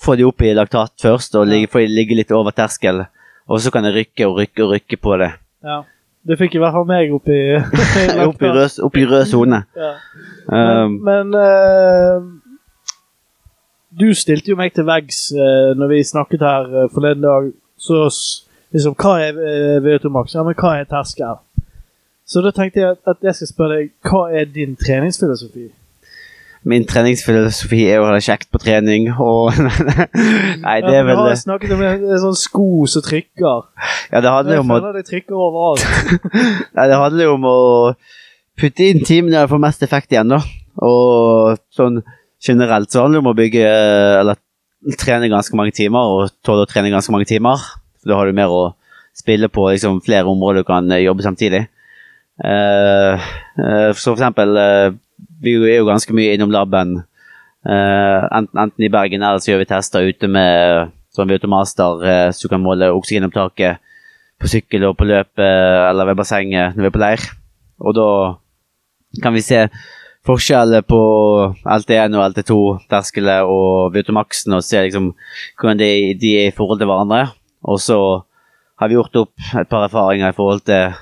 få de opp i laktat først, og ligge, få de ligge litt over terskel. Og så kan jeg rykke og rykke og rykke på det. Ja. Det fikk i hvert fall meg opp i opp i rød, opp i rød sone. Ja. Um, Men, men uh, du stilte jo meg til veggs uh, når vi snakket her uh, forleden dag. Så liksom, hva er uh, VO2 Max? Ja, men hva er terskel? Så da tenkte jeg at, at jeg skal spørre deg, hva er din treningsfilosofi? Min treningsfilosofi er å ha det kjekt på trening, og Nei, det er vel Vi har snakket om en, en sånn sko som trykker. Ja, det handler jo om å føler det trykker overalt. Nei, det handler jo om å putte inn timene der får mest effekt igjen, da. Og sånn generelt så handler det om å bygge Eller trene ganske mange timer, og tåle å trene ganske mange timer. For da har du mer å spille på, liksom flere områder du kan eh, jobbe samtidig. Uh, uh, så for eksempel eh, Vi er jo ganske mye innom laben. eh, enten, enten i Bergen eller så gjør vi tester ute med sånn Automaster, uh, så du kan måle oksygenopptaket på sykkel og på løp eh, eller ved bassenget når vi er på leir. Og da kan vi se forskjellen på LT1 og LT2, terskelet og Viotomaxen og se liksom hvordan de, de er i forhold til hverandre. Og så har vi gjort opp et par erfaringer i forhold til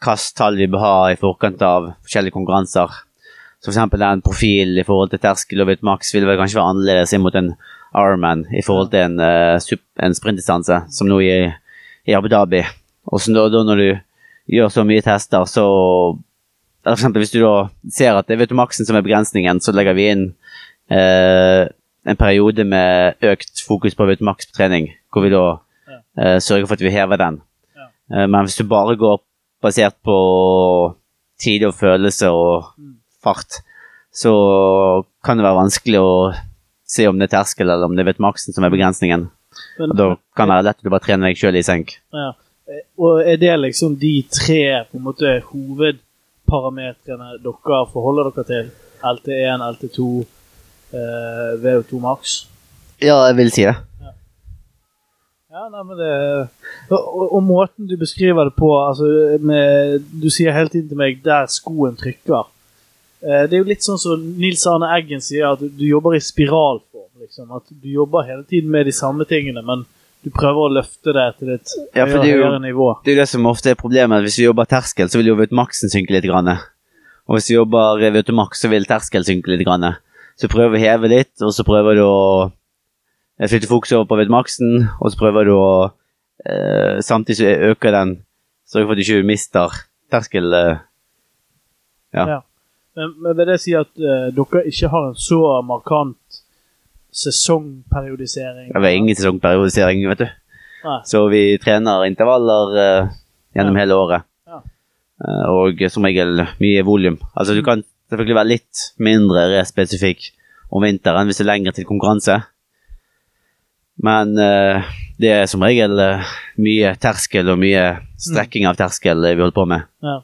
hvilke tall vi bør ha i forkant av forskjellige konkurranser. Så for eksempel den profilen i forhold til terskel og Vitomax vil vel kanskje være annerledes inn mot en Ironman i forhold til en, uh, en sprintdistanse, som nå i, i Abu Dhabi. Og så da, da når du gjør så mye tester, så eller for eksempel hvis du da ser at det er Vitomaxen som er begrensningen, så legger vi inn uh, en periode med økt fokus på Vitomax på trening, hvor vi da eh, sørger for at vi hever den. Men hvis du bare går basert på tid og følelse og Mm. Fart, så kan det være vanskelig å se om det er terskel eller om det er vettmaksen som er begrensningen. Men, Og da kan det være lett at du bare trener deg sjøl i senk. ja. Og er det liksom de tre på en måte hovedparametrene dere forholder dere til? LT1, LT2, eh, VO2 Max? Ja, jeg vil si det. Ja, nei, men det og, og måten du beskriver det på altså med, Du sier hele tiden til meg 'der skoen trykker'. Eh, det er jo litt sånn som Nils Arne Eggen sier, at du, jobber i spiralform. Liksom. At du jobber hele tiden med de samme tingene, men du prøver å løfte det til et Ja, høyere, det jo- høyere nivå. Det er jo det som ofte er problemet. Hvis du jobber terskel, så vil jo maksen synke litt. Grann. Og hvis du jobber maks, så vil terskel synke litt. Grann. Så prøver du å heve litt, og så prøver du å eh, flytte fokuset over på maksen, og så prøver du å eh, samtidig så øker den, sørger for at du ikke mister terskel. Eh. Ja. Ja. Men, men vil det si at uh, dere ikke har en så markant sesongperiodisering? Det er ingen sesongperiodisering, vet du. Nei. Så vi trener intervaller uh, gjennom Ja. hele året. Ja. Uh, og som regel mye volum. Altså du kan selvfølgelig være litt mindre respesifikk om vinteren hvis det er lenger til konkurranse. Men uh, det er som regel uh, mye terskel og mye strekking av terskel vi holder på med. Ja.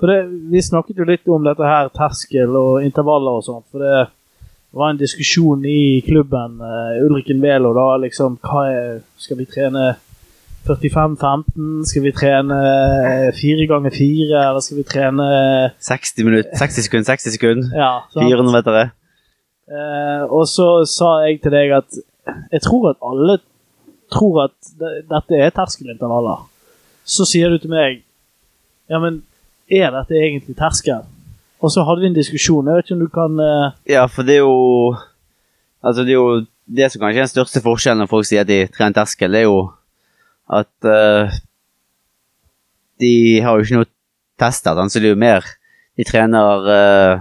For det, vi snakket jo litt om dette her, terskel og intervaller og sånt. For det var en diskusjon i klubben, uh, Ulriken Velo, da liksom hva er, Skal vi trene 45-15? Skal vi trene fire ganger fire? Eller skal vi trene 60 minutter, 60 sekunder, 60 sekunder. Ja, 400 meter. Uh, og så sa jeg til deg at jeg tror at alle tror at dette er terskelintervaller. Så sier du til meg Ja, men er dette egentlig terskel? Og så hadde vi en diskusjon. Jeg vet ikke om du kan uh... Ja, for det er jo Altså, det er jo det som kanskje er den største forskjellen når folk sier at de trener terskel, det er jo at uh, de har jo ikke noe testet, så det er jo mer De trener uh,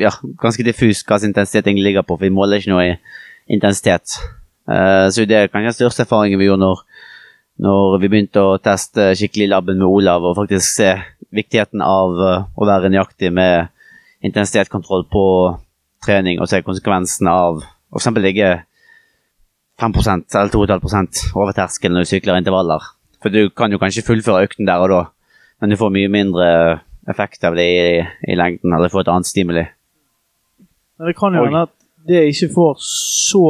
ja, ganske diffust hva sin intensitet egentlig ligger på, for vi måler ikke noe i intensitet. Uh, så det er kanskje den største erfaringen vi gjorde når, når vi begynte å teste skikkelig labben laben med Olav, og faktisk se viktigheten av eh, å være nøyaktig med intensitetskontroll på trening, og se konsekvensen av f.eks. ligge 5% eller 2,5 over terskelen når du sykler intervaller. For du kan jo kanskje fullføre økten der og da, men du får mye mindre effekt av det i, i lengden, eller får et annet stimuli. Men det kan jo hende at det ikke får så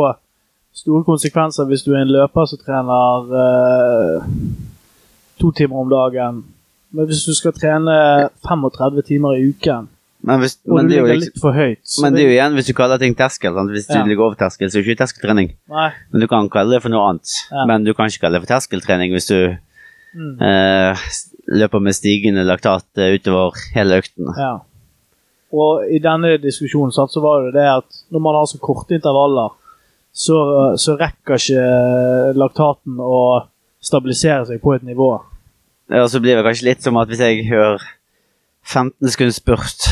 store konsekvenser hvis du er en løper som trener uh, to timer om dagen. Men hvis du skal trene 35 timer i uken, Men, hvis, og men, du er ligger litt for høyt men det er jo igjen hvis du kaller ting terskel. Sant? Hvis Ja. du ligger over terskel, så er det ikke terskeltrening. Nei. Men du kan kalle det for noe annet. Ja. Men du kan ikke kalle det for terskeltrening hvis du Mm. uh, løper med stigende laktat eh, utover hele økten. Ja. Og i denne diskusjonen så var det det at når man har så korte intervaller, så, så rekker ikke laktaten å stabilisere seg på et nivå. Ja, så blir det kanskje litt som at hvis jeg hører 15 sekunder spurt,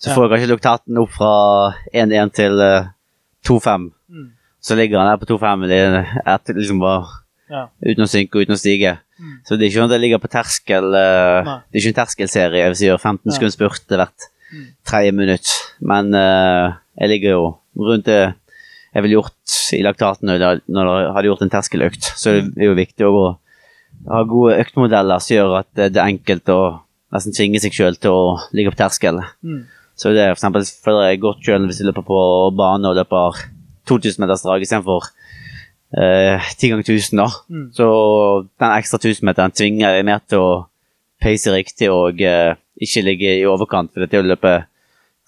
Så får jeg kanskje laktaten opp fra 1-1 til eh, 2-5. Mm. Så ligger han der på 2-5 det er etter liksom Ja. uten å synke og uten å stige. Mm. Så det er ikke sånn at jeg ligger på terskel eh, Nei. Det er ikke en terskelserie hvis jeg gjør 15 Nei. sekunder spurt hvert Mm. tredje minutt. Men uh, jeg ligger jo rundt det jeg ville gjort i laktaten når når hadde gjort en terskeløkt. Så det er jo viktig å ha gode øktmodeller som gjør at det er enkelt å nesten tvinge seg sjøl til å ligge på terskel. Mm. Så det er for eksempel føler jeg godt sjøl hvis jeg løper på bane og løper 2000 meters drag istedenfor eh, 10 ganger 1000, da. Mm. Så den ekstra 1000-meteren tvinger jeg mer til å pace riktig og eh, ikke ligge i overkant. For det å løpe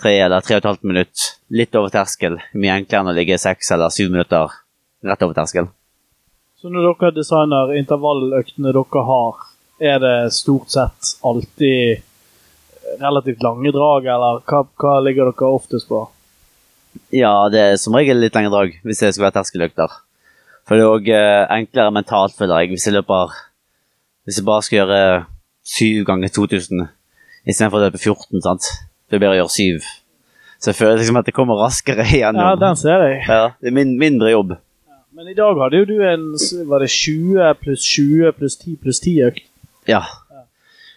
tre eller tre og et halvt minutt litt over terskel er mye enklere enn å ligge seks eller syv minutter rett over terskel. Så når dere designer intervalløktene dere har, er det stort sett alltid relativt lange drag, eller hva, hva ligger dere oftest på? Ja, det er som regel litt lengre drag hvis det skal være terskeløkter. For det er òg enklere mentalt, føler jeg, hvis jeg løper Hvis jeg bare skal gjøre syv ganger 2000 istedenfor å løpe 14, sant. Det er bedre å gjøre syv. Så jeg føler liksom at det kommer raskere igjennom. Ja, den ser jeg. Ja, det er min, mindre jobb. Men i dag hadde jo du en Var det 20 pluss 20 pluss 10 pluss 10 økt? Ja.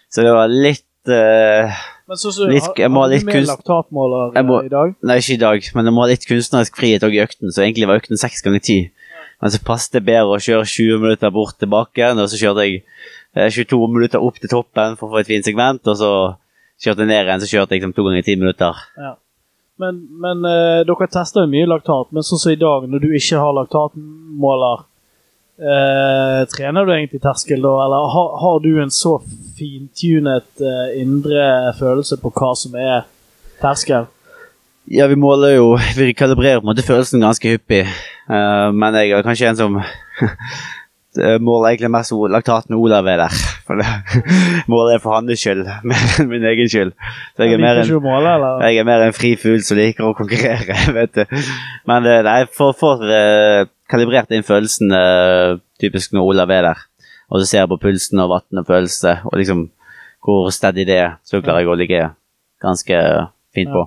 Så det var litt uh, Men så, så Litt- jeg må ha litt kunst- laktatmåler må- eh, i dag? Nei, ikke i dag, men jeg må ha litt kunstnerisk frihet òg i økten, så egentlig var økten seks ganger ti. Men så passet det bedre å kjøre 20 minutter bort tilbake, og så kjørte jeg eh, 22 minutter opp til toppen for å få et fint segment, og så kjørte ned igjen, så kjørte jeg liksom to ganger ti minutter. Ja. Men, men eh, dere tester jo mye laktat, men sånn som i dag, når du ikke har laktatmåler, eh, trener du egentlig terskel da, eller har, har du en så fintunet eh, indre følelse på hva som er terskel? Ja, vi måler jo Vi kalibrerer på en måte følelsen ganske hyppig, eh, men jeg er kanskje en som måler egentlig mest laktat når Olav er der. For det målet er for hans skyld, mer enn min egen skyld. Så jeg er mer en. Jeg er mer en fri fugl som liker å konkurrere, vet du. Men eh, nei, for, for uh, kalibrert inn følelsen uh, typisk når Olav er der, og så ser jeg på pulsen og vann og følelse, og liksom hvor steady det er, så klarer jeg å ligge ganske fint på.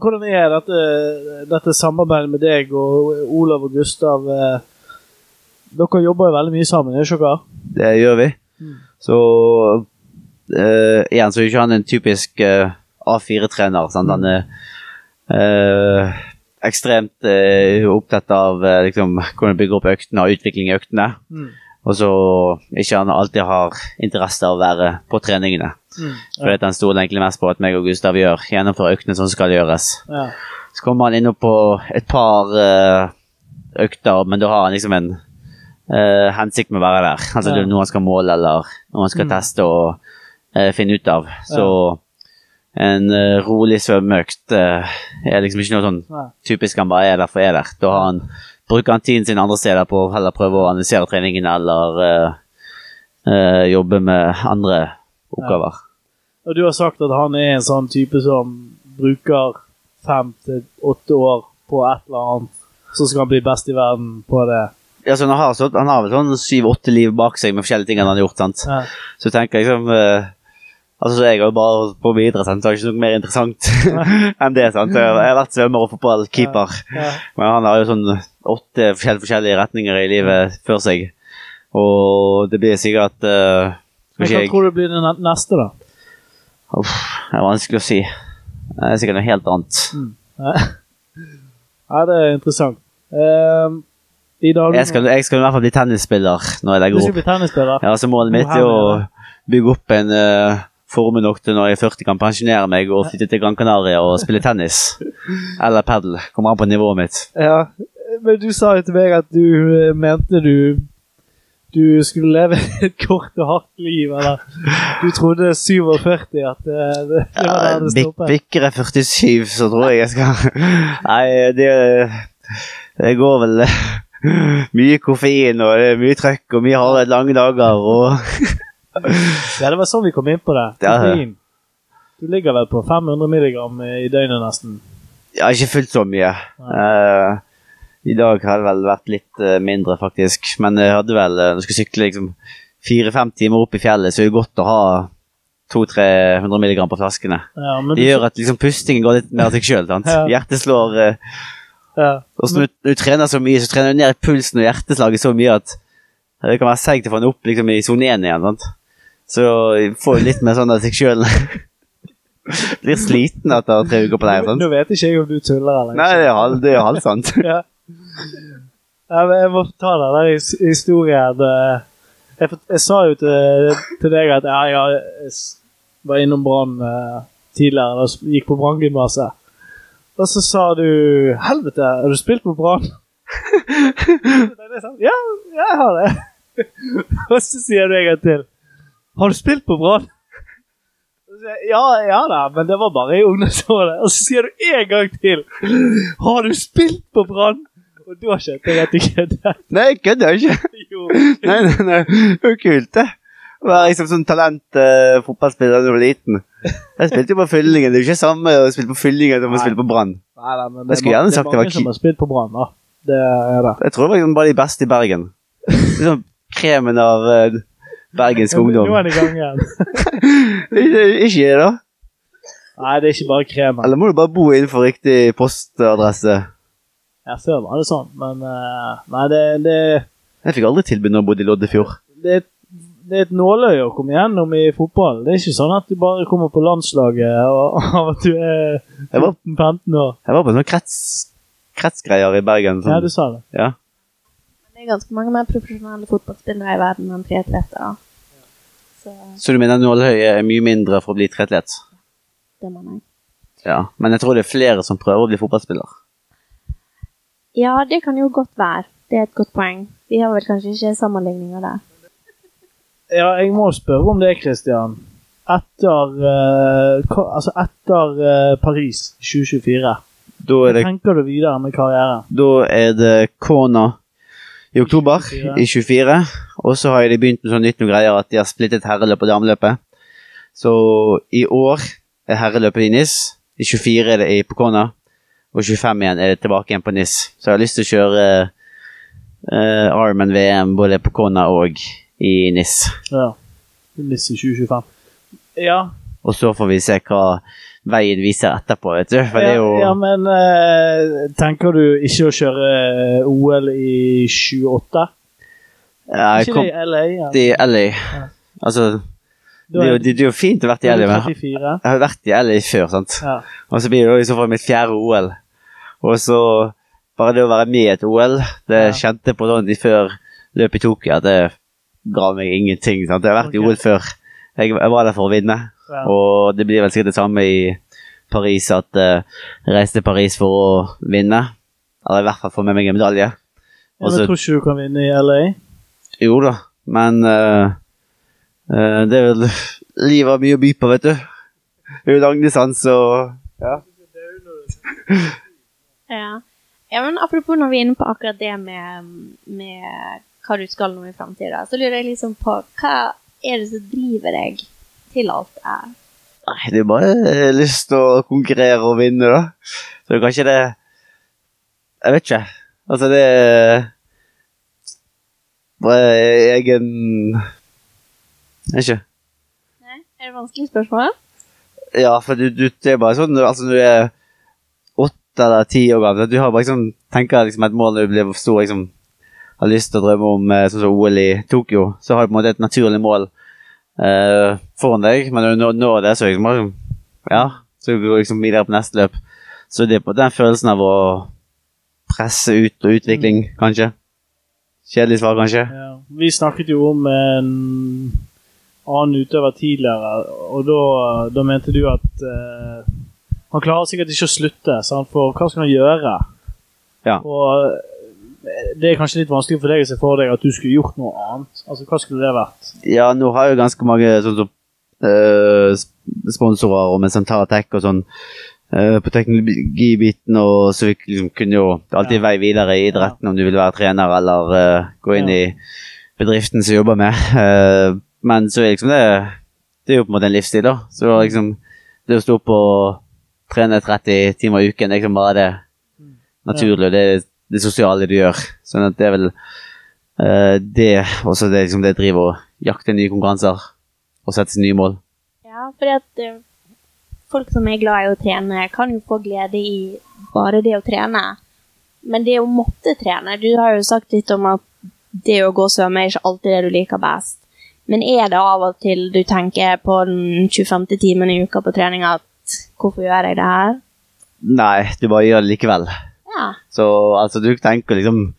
Hvordan er dette, dette samarbeidet med deg og Olav og Gustav? eh, Dere jobber jo veldig mye sammen, gjør dere? Det gjør vi. Mm. Så uh, igjen så er ikke han en typisk uh, A4-trener. Han er uh, ekstremt eh, opptatt av eh, liksom, hvordan bygge opp øktene og utvikling i øktene. Mm. Og så ikke han alltid har interesse av å være på treningene. Mm. For han stoler egentlig mest på at meg og Gustav gjør, gjennomfører øktene sånn som skal gjøres. Ja. Så kommer han innom på et par eh, økter, men da har han liksom en eh, hensikt med å være der. Altså Ja. det noe han skal måle, eller noe han skal Mm. teste og uh, finne ut av. Så en uh, rolig svømmeøkt er liksom ikke noe sånn ja. typisk han bare er der for er der. Da han, bruker han tiden sin andre steder på å heller prøve å analysere treningen eller jobbe med andre oppgaver. Og du har sagt at han er en sånn type som bruker fem til åtte år på et eller annet, så skal han bli best i verden på det. Ja, så han, har, så, han har vel sånn syv-åtte liv bak seg med forskjellige ting han har gjort. sant? Ja. Så tenker jeg liksom uh, Altså, så jeg har jo bare holdt på videre, sant? så det er ikke noe mer interessant enn det. sant? Jeg har vært svømmer og fotballkeeper, Ja. men han har jo sånn åtte forskjellige, forskjellige retninger i livet før seg. Og det blir sikkert uh, hva jeg tror du blir det neste, da? Uff, Det er vanskelig å si. Det er sikkert noe helt annet. Ja, Ja, det er interessant. Ehm, Ida, har Jeg skal, jeg skal i hvert fall bli tennisspiller når jeg Du legger skal opp. bli tennisspiller? Ja, så Målet mitt er å bygge opp en uh, forme nok til når jeg er 40 kan pensjonere meg og flytte til Gran Canaria og spille tennis. Eller padel. Kommer an på nivået mitt. Ja, men du sa jo til meg at du eh, mente du du skulle leve et kort og hardt liv, eller du trodde 47 at det, det, det var der det stoppet. Bikker jeg 47, så tror jeg jeg skal Nei, det, det går vel mye koffein, og er mye trøkk og mye harde lange dager og Ja, det var sånn vi kom inn på det. Koffein. Du ligger vel på 500 milligram i døgnet nesten. Ja, ikke fullt så mye. Uh, I dag har det vel vært litt eh, mindre, faktisk. Men jeg hadde vel, eh, når jeg skulle sykle liksom fire-fem timer opp i fjellet, så er det godt å ha 200-300 milligram på flaskene. Ja, Det gjør at liksom pustingen går litt mer av seg sjøl. Ja. Hjertet slår eh, ja. Og så når du, trener så mye, så trener du ned pulsen og hjerteslaget så mye at det kan være seigt å få den opp liksom, i sone 1 igjen. Sant? Så jeg får litt mer sånn av seg sjøl. Blir sliten etter tre uker på leir. Nå Sant? vet ikke jeg om du tuller eller ikke. Nei, det er halv- det er halvsant. ja. ja, men jeg må ta den historien. eh. Jeg, jeg sa jo til, til deg at jeg, jeg var innom Brann eh, tidligere og gikk på Branngymnaset. Og så sa du 'Helvete, har du spilt på Brann?' Ja, ja, jeg har det. og så sier du en gang til 'Har du spilt på Brann?' Ja, ja da, men det var bare i ungdomsåret. Og så sier du en gang til 'Har du spilt på Brann?' Og da skjønte jeg at du kødder. Nei, jeg kødder ikke. Jo. Nei, nei, nei. Det er være liksom sånn talent eh, fotballspiller da du var liten. Jeg spilte jo på Fyllingen. Det er jo ikke samme å spille på Fyllingen som å spille på Brann. Jeg skulle gjerne sagt det det er var mange som har spilt på Brann, da. Det er det. Jeg tror det var liksom bare de beste i Bergen. Liksom kremen av uh, bergensk ungdom. Nå er det i gang igjen. Ikke, ikke det, da? Nei, det er ikke bare kremen. Eller må du bare bo innenfor riktig postadresse? Ja, før var det sånn, men uh, Nei, det, det, Jeg fikk aldri tilbud når jeg bodde i Loddefjord. det, er det er et nåløye å komme gjennom i fotball. Det er ikke sånn at du bare kommer på landslaget av at du er Jeg var, 15 år. jeg var på sånne krets, kretsgreier i Bergen. Ja, Sånn. du sa det. Ja. Det er ganske mange mer profesjonelle fotballspillere i verden enn triatleter. Så Så du mener nålhøyet er mye mindre for å bli triatlet? det mener jeg. Ja. Men jeg tror det er flere som prøver å bli fotballspiller. Ja, det kan jo godt være. Det er et godt poeng. Vi har vel kanskje ikke sammenligninger der. Ja, jeg må spørre om det, Christian. Etter, uh, hva, altså etter uh, Paris 2024, Da hva er det, tenker du videre med karrieren? da er det Kona i oktober 24. i 24. Og så har de begynt med sånn nytt noe greier at de har splittet herreløp og dameløpet. Så i år er herreløpet i NIS. I 24 er det på Kona. Og 25 igjen er det tilbake igjen på NIS. Så jeg har lyst til å kjøre uh, Armen VM både på Kona og i NIS. Ja. NIS i 2025. Ja, Og så får vi se hva veien viser etterpå, vet du. For det er jo ja, ja, men eh, tenker du ikke å kjøre eh, OL i 28? Ja, jeg ikke kom, det i LA? Ja. det er LA. Altså, det er, jo, det, er jo fint å ha vært i LA, men 34. jeg har vært i LA før, sant. Ja. Og så blir det jo i så fall mitt fjerde OL. Og så bare det å være med i et OL, det Ja. kjente på sånn de før løpet i Tokyo at det ga meg ingenting. Sant? Jeg har vært i OL før. Jeg, jeg var der for å vinne. Ja. Og det blir vel sikkert det samme i Paris, at eh, jeg reiste til Paris for å vinne. Eller i hvert fall få med meg en medalje. Ja, men tror ikke du kan vinne i LA? Jo da, men uh, uh, det er vel Livet har mye å by på, vet du. Det er jo langdistanse og ja. Ja. ja, men apropos når vi er inne på akkurat det med, med hva du skal nå i framtida, så lurer jeg liksom på hva er det som driver deg til alt det her? Nei, det er bare eh, lyst til å konkurrere og vinne, da. Så det er kanskje det Jeg vet ikke. Altså, det er Bare egen Jeg vet ikke. Nei? Er det vanskelig spørsmål? Ja, for du, du, det er bare sånn altså når du er åtte eller ti år gammel Du har bare liksom, tenker liksom et mål når du blir stor, liksom har lyst til å drømme om eh, sånn som OL i Tokyo, så har du på en måte et naturlig mål uh, foran deg, men når du når- det, så liksom Ja, så går du liksom videre på neste løp. Så det er på den følelsen av å presse ut og utvikling, kanskje. Kjedelig svar, kanskje. Ja. Vi snakket jo om en annen utøver tidligere, og da, da mente du at uh, han klarer sikkert ikke å slutte, sant? for hva skal han gjøre? Ja. Og det er kanskje litt vanskelig for deg å se for deg at du skulle gjort noe annet. Altså, Hva skulle det vært? Ja, nå har jeg jo ganske mange sånn som uh, sponsorer og med Santara Tech og sånn uh, på teknologibiten, og så vi liksom kunne jo alltid ja. vei videre i idretten om du ville være trener eller uh, gå inn Ja. i bedriften som jobber med. Men så er liksom det Det er jo på en måte en livsstil, da. Så liksom det å stå opp og trene 30 timer i uken, det liksom bare det naturlige, og det er det sosiale du gjør. Sånn at det er vel uh, det også det, liksom det driver å jakte nye konkurranser og sette seg nye mål. Ja, fordi at uh, folk som er glad i å trene, kan jo få glede i bare det å trene. Men det å måtte trene Du har jo sagt litt om at det å gå og svømme er ikke alltid det du liker best. Men er det av og til du tenker på den 25. timen i uka på trening at hvorfor gjør jeg det her? Nei, du bare gjør det likevel. Ja. Så altså, du tenker liksom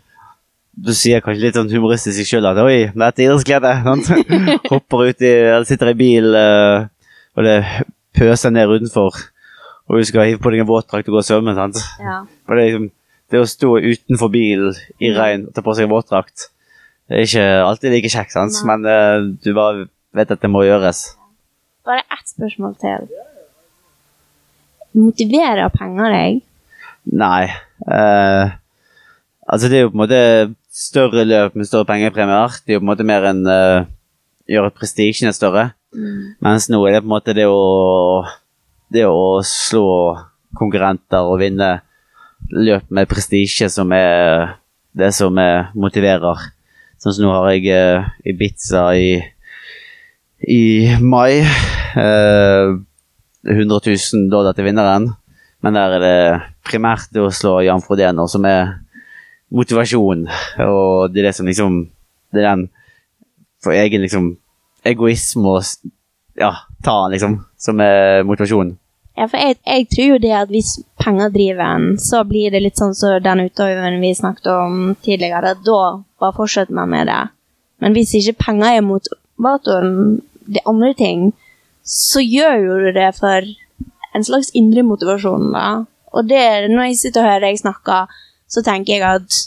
Du sier kanskje litt sånn humoristisk sjøl at 'oi, dette er idrettsglede'. Hopper ut i eller sitter i bil, uh, og det pøser ned utenfor. Og du skal hive på deg en våtdrakt og gå og svømme. sant? ja. Og det, liksom, det å stå utenfor bilen i regn og ta på seg en våtdrakt, det er ikke alltid like kjekt, sant? Nei. men uh, du bare vet at det må gjøres. Bare ett spørsmål til. Motiverer penger deg? Nei. Uh, altså, det er jo på en måte større løp med større pengepremier. Det er jo på en måte mer enn uh, gjøre prestisjen større. Mm. Mens nå er det på en måte det å Det å slå konkurrenter og vinne løp med prestisje som er det som er motiverer. Sånn som nå har jeg uh, Ibiza i, i mai. Uh, 100 000 dollar til vinneren. Men der er det primært å slå Jan Frodeno som er motivasjon. Og det er det som liksom Det er den for egen liksom egoisme og ja, ta den, liksom, som er motivasjonen. Ja, for jeg, jeg tror jo det at hvis penger driver en, så blir det litt sånn som den utøveren vi snakket om tidligere. at Da bare fortsetter man med det. Men hvis ikke penger er motivatoren, det er andre ting, så gjør jo du det for en slags indre motivasjon, da. Og det, når jeg sitter og hører deg snakke, så tenker jeg at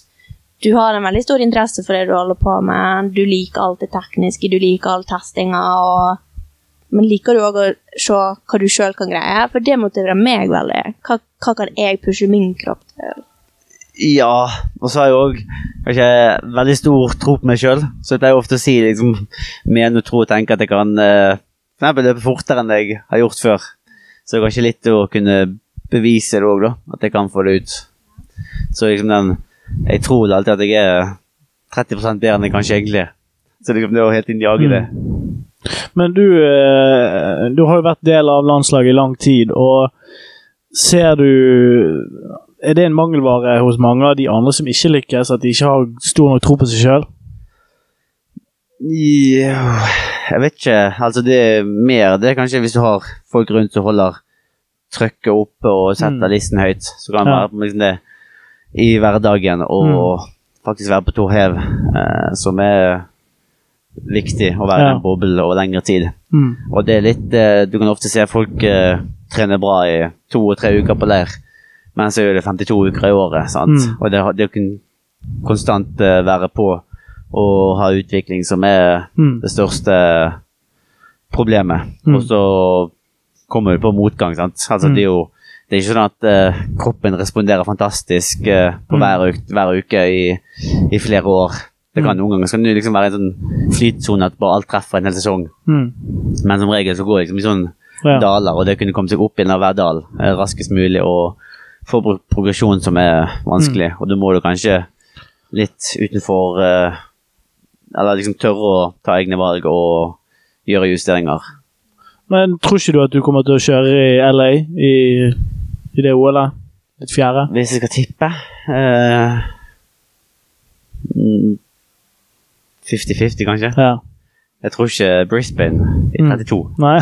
du har en veldig stor interesse for det du holder på med. Du liker alt det tekniske, du liker all testinga, og men liker du òg å se hva du sjøl kan greie? For det motiverer meg veldig. Hva, hva kan jeg pushe min kropp til? Ja, og så har jeg òg kanskje veldig stor tro på meg sjøl. Så jeg pleier ofte å si liksom mene og tro og tenke at jeg kan for løpe fortere enn jeg har gjort før. Så det er kanskje litt å kunne bevise det òg, da. At jeg kan få det ut. Så liksom den Jeg tror alltid at jeg er 30 bedre enn jeg kanskje egentlig er. Så liksom det å helt tiden jage det. Men du, eh, du har jo vært del av landslaget i lang tid, og ser du Er det en mangelvare hos mange av de andre som ikke lykkes, at de ikke har stor nok tro på seg sjøl? Jeg vet ikke. Altså, det er mer det er kanskje hvis du har folk rundt som holder trøkket oppe og setter Mm. listen høyt. Så kan Ja. være liksom det i hverdagen og faktisk være på to hev, eh, som er viktig å være i Ja. den boblen over lengre tid. Mm. Og det er litt eh, Du kan ofte se folk eh, trene bra i to og tre uker på leir, men så er det 52 uker i året. sant? Mm. Og det, det kan konstant eh, være på og ha utvikling som er Mm. det største problemet. Mm. Og så kommer vi på motgang. sant? Altså, Mm. Det er jo det er ikke sånn at uh, kroppen responderer fantastisk uh, på Mm. hver, uke, hver uke i, i flere år. Det kan Mm. Noen ganger skal det liksom være en sånn flytsone at bare alt treffer en hel sesong. Mm. Men som regel så går det liksom i sånn Ja. daler, og det kunne komme seg opp igjen av hver dal eh, raskest mulig og få progresjon som er vanskelig. Og da må du kanskje litt utenfor eh, Eller liksom tørre å ta egne valg og gjøre justeringer. Men tror ikke du at du kommer til å kjøre i LA i, i det OL-et? Et fjerde? Hvis jeg skal tippe eh, mm, 50-50, kanskje. Ja. Jeg tror ikke Brisbane i Mm. 32. Nei.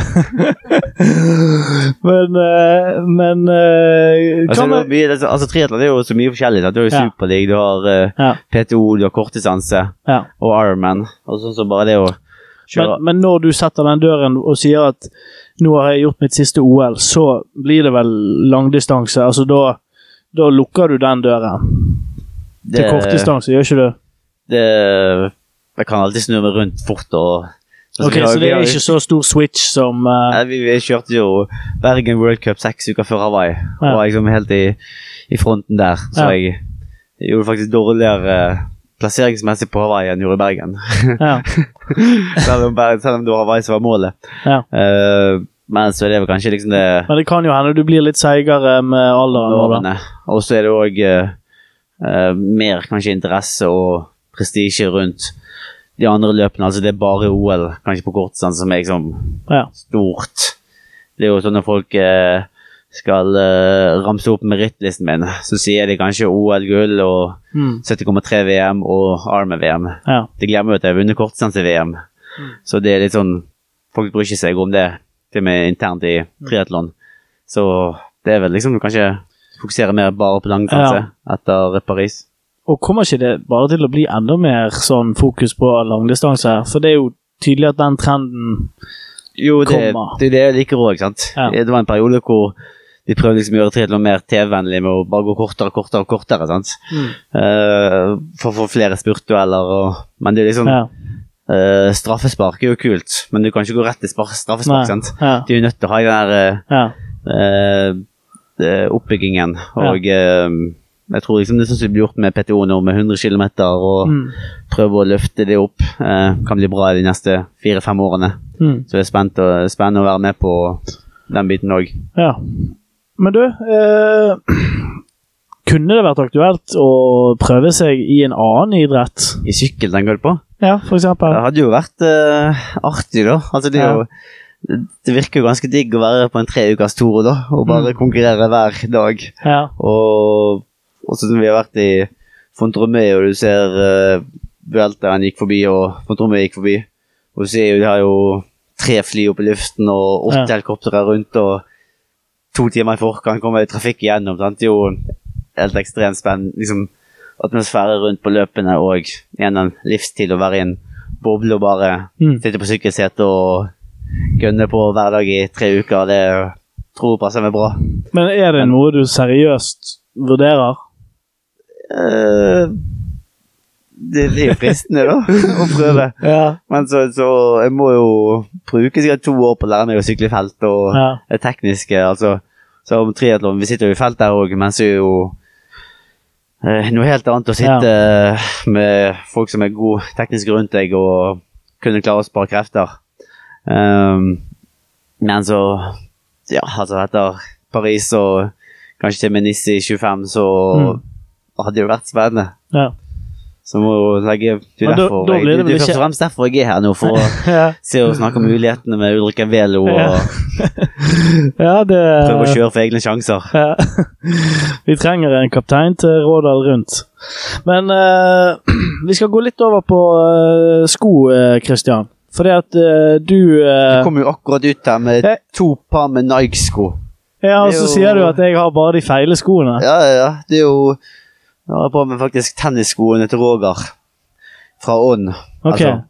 men eh, Men eh, Altså, det er mye, altså, Triatlon er jo så mye forskjellig. sant? Du har jo Ja. Superleague, du har uh, Ja. PTO, du har kortdistanse ja. og Ironman. Og sånn som bare det å kjøre Men, men når du setter den døren og sier at nå har jeg gjort mitt siste OL, så blir det vel langdistanse. Altså da, da lukker du den døren til kortdistanse, gjør ikke du? det, Jeg kan alltid snu meg rundt fort og altså, Ok, Så det er ikke så stor switch som uh... Nei, vi, vi kjørte jo Bergen World Cup seks uker før Hawaii. Ja. Og var liksom helt i, i fronten der. Så Ja. jeg, jeg gjorde faktisk dårligere plasseringsmessig på Hawaii enn gjorde i Bergen. Ja. selv, om, selv om det var Hawaii som var målet. ja. Uh, men så er det vel kanskje liksom det Men det kan jo hende du blir litt seigere med alderen. Og så er det òg mer kanskje interesse og prestisje rundt de andre løpene. Altså det er bare OL, kanskje på kortdistanse, som er liksom Ja. stort. Det er jo sånn når folk eh, skal eh, ramse opp merittlisten min, så sier de kanskje OL-gull og Mm. 70,3 VM og Arme-VM. Ja. De glemmer jo at jeg har vunnet kortdistanse-VM. Så det er litt sånn Folk bryr ikke seg om det, til og med internt i triatlon. Så det er vel liksom kanskje fokusere mer bare på langdistanse etter Paris. Og kommer ikke det bare til å bli enda mer sånn fokus på langdistanse? For det er jo tydelig at den trenden Jo, det, Komma. det er det jeg liker òg, sant. Ja. Det var en periode hvor de prøvde liksom å gjøre triatlon mer TV-vennlig med å bare gå kortere og kortere og kortere. sant? Eh, for å få flere spurtdueller og Men det er liksom Ja. uh, Straffespark er jo kult, men du kan ikke gå rett til straffespark, Nei. sant. Ja. Du er nødt til å ha den der uh, Ja. oppbyggingen. Og jeg tror liksom det sånn som vi blir gjort med PTO nå, med 100 km, og Mm. prøve å løfte det opp. eh, kan bli bra de neste fire-fem årene. Mm. Så det er spent og, spennende å være med på den biten òg. ja. Men du eh, Kunne det vært aktuelt å prøve seg i en annen idrett? I sykkel, tenker du på? Ja, for eksempel. Det hadde jo vært eh, artig, da. Altså, det, er jo, det virker jo ganske digg å være på en tre ukers tour da, og bare konkurrere hver dag. Ja. Og også som vi har vært i Fontromé, og du ser uh, Vueltaen gikk forbi, og Fontromé gikk forbi. Og du ser jo de har jo tre fly oppe i luften, og åtte Ja. helikoptre rundt, og to timer i forkant kommer det trafikk igjennom. Sant? Det er jo helt ekstremt spennende. Liksom, atmosfære rundt på løpene, og igjen en livsstil å være i en boble og bare Mm. sitte på sykkelsetet og gønne på hver dag i tre uker. Det tror jeg passer meg bra. Men er det noe du seriøst vurderer? Eh, det, er jo fristende, da, å prøve. Ja. Men så, så jeg må jo bruke sikkert to år på å lære meg å sykle i felt og Ja. det tekniske. altså så om triatlon, Vi sitter jo i felt der òg, men så er jo eh, noe helt annet å sitte med folk som er gode teknisk rundt deg og kunne klare å spare krefter. Um, men så Ja, altså etter Paris og kanskje til Menissi 25, så Mm. Hadde jo vært spennende. Ja. Så må legge er da- derfor da jeg- det er først og fremst derfor jeg er her nå, for å ja. se og snakke om mulighetene med Ulrikke Velo og Ja. det prøve å kjøre for egne sjanser. Ja. Vi trenger en kaptein til Rådal rundt. Men uh, vi skal gå litt over på uh, sko, Kristian. Fordi at uh, du eh, Jeg kom jo akkurat ut her med jeg... to par med Nike-sko. Ja, og så jo- sier du at jeg har bare de feile skoene. Ja, ja, ja. Det er jo Jeg har på meg faktisk tennisskoene til Roger fra Ånd. Okay. Altså,